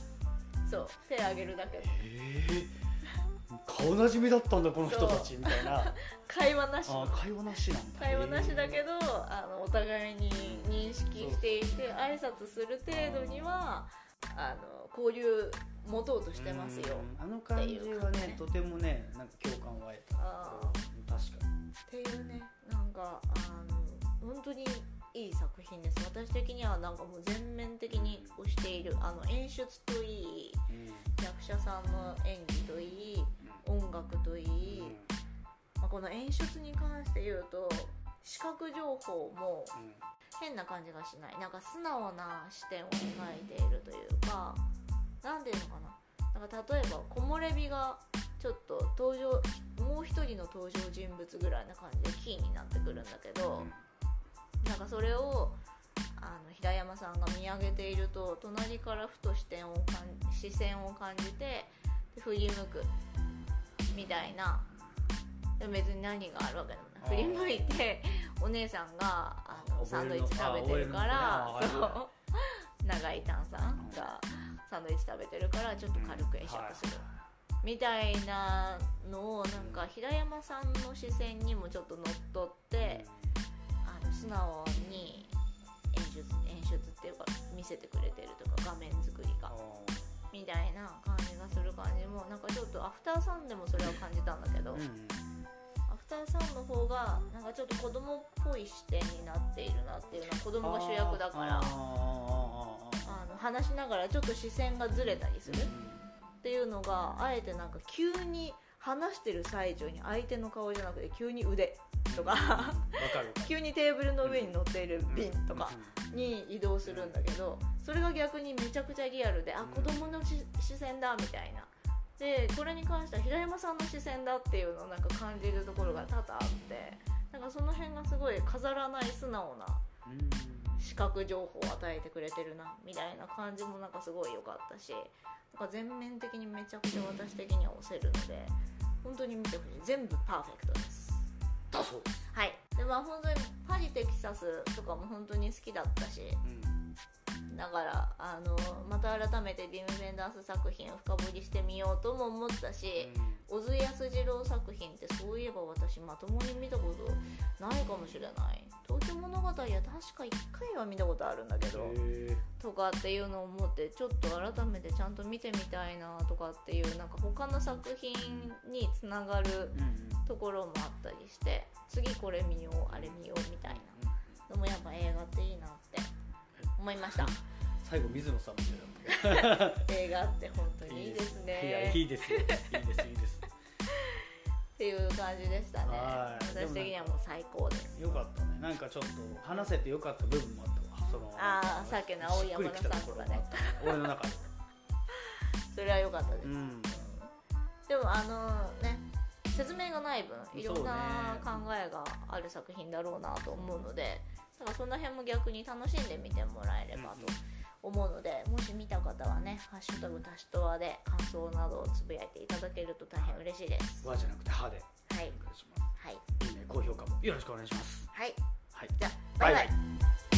そう手あげるだけ。ええ顔なじみだったんだこの人たちみたいな。*laughs* 会話なし。あ会話なしなんだ。会話なしだけどあのお互いに認識していて挨拶する程度にはあの交流持とうとしてますよ。うん。あの感じはねとてもねなんか共感を得た。あ確かに。っていうねなんかあの本当にいい作品です。私的にはなんかもう全面的に推しているあの演出といい役者さんの演技といい音楽といい、まあ、この演出に関して言うと視覚情報も変な感じがしない。なんか素直な視点を描いているというか何ていうのかな。なんか例えば木漏れ日がちょっと登場もう一人の登場人物ぐらいな感じでキーになってくるんだけど、なんかそれをあの平山さんが見上げていると隣からふと視点を感視線を感じてで振り向くみたいな。別に何があるわけでもない。振り向いてお姉さんがあのサンドイッチ食べてるからそう。長井丹さんがサンドイッチ食べてるからちょっと軽く会釈する。みたいなのをなんか平山さんの視線にもちょっと乗っ取って素直に演出演出っていうか見せてくれてるとか画面作りが。みたいな感じがする感じもなんかちょっとアフターサンでもそれは感じたんだけど、うんアフターサンの方がなんかちょっと子供っぽい視点になっているなっていうのは子供が主役だから。あの話しながらちょっと視線がずれたりする。っていうのがあえてなんか急に話してる最中に相手の顔じゃなくて急に腕とかわかる。*laughs* 急にテーブルの上に乗っている瓶とかに移動するんだけどそれが逆にめちゃくちゃリアルであ子供のし視線だみたいな。でこれに関しては平山さんの視線だっていうのをなんか感じるところが多々あってなんかその辺がすごい飾らない素直なうん視覚情報を与えてくれてるなみたいな感じもなんかすごい良かったしなんか全面的にめちゃくちゃ私的には押せるので本当に見てほしい。全部パーフェクトです。だそう。ですはい。でまあ本当にパリテキサスとかも本当に好きだったしうんだからあのまた改めてビム・ベンダース作品を深掘りしてみようとも思ったし、小津安二郎作品ってそういえば私まともに見たことないかもしれない。東京物語は確か1回は見たことあるんだけど、へとかっていうのを思ってちょっと改めてちゃんと見てみたいなとかっていうなんか他の作品につながるところもあったりして次これ見ようあれ見ようみたいなのもやっぱ映画っていいなって思いました。最後水野さんみたいだったけど。*laughs* 映画って本当にいいですね。いやいいですよ。いいですいいですっていう感じでしたね。はい。私的にはもう最高です。よかったね。なんかちょっと話せてよかった部分もあったわ。そのあーさっきの青い山田さんとかね。俺の中で。それは良かったです、うん。でもあのね説明がない分いろんな考えがある作品だろうなと思うのでだからその辺も逆に楽しんで見てもらえればと思うので、もし見た方はね「ハッシュタグタシトワ」で感想などをつぶやいていただけると大変嬉しいです。和じゃなくて歯で。はい。お願いします。はい。いいね高評価も。よろしくお願いします。はい。はい。じゃあバイバイ。バイバイ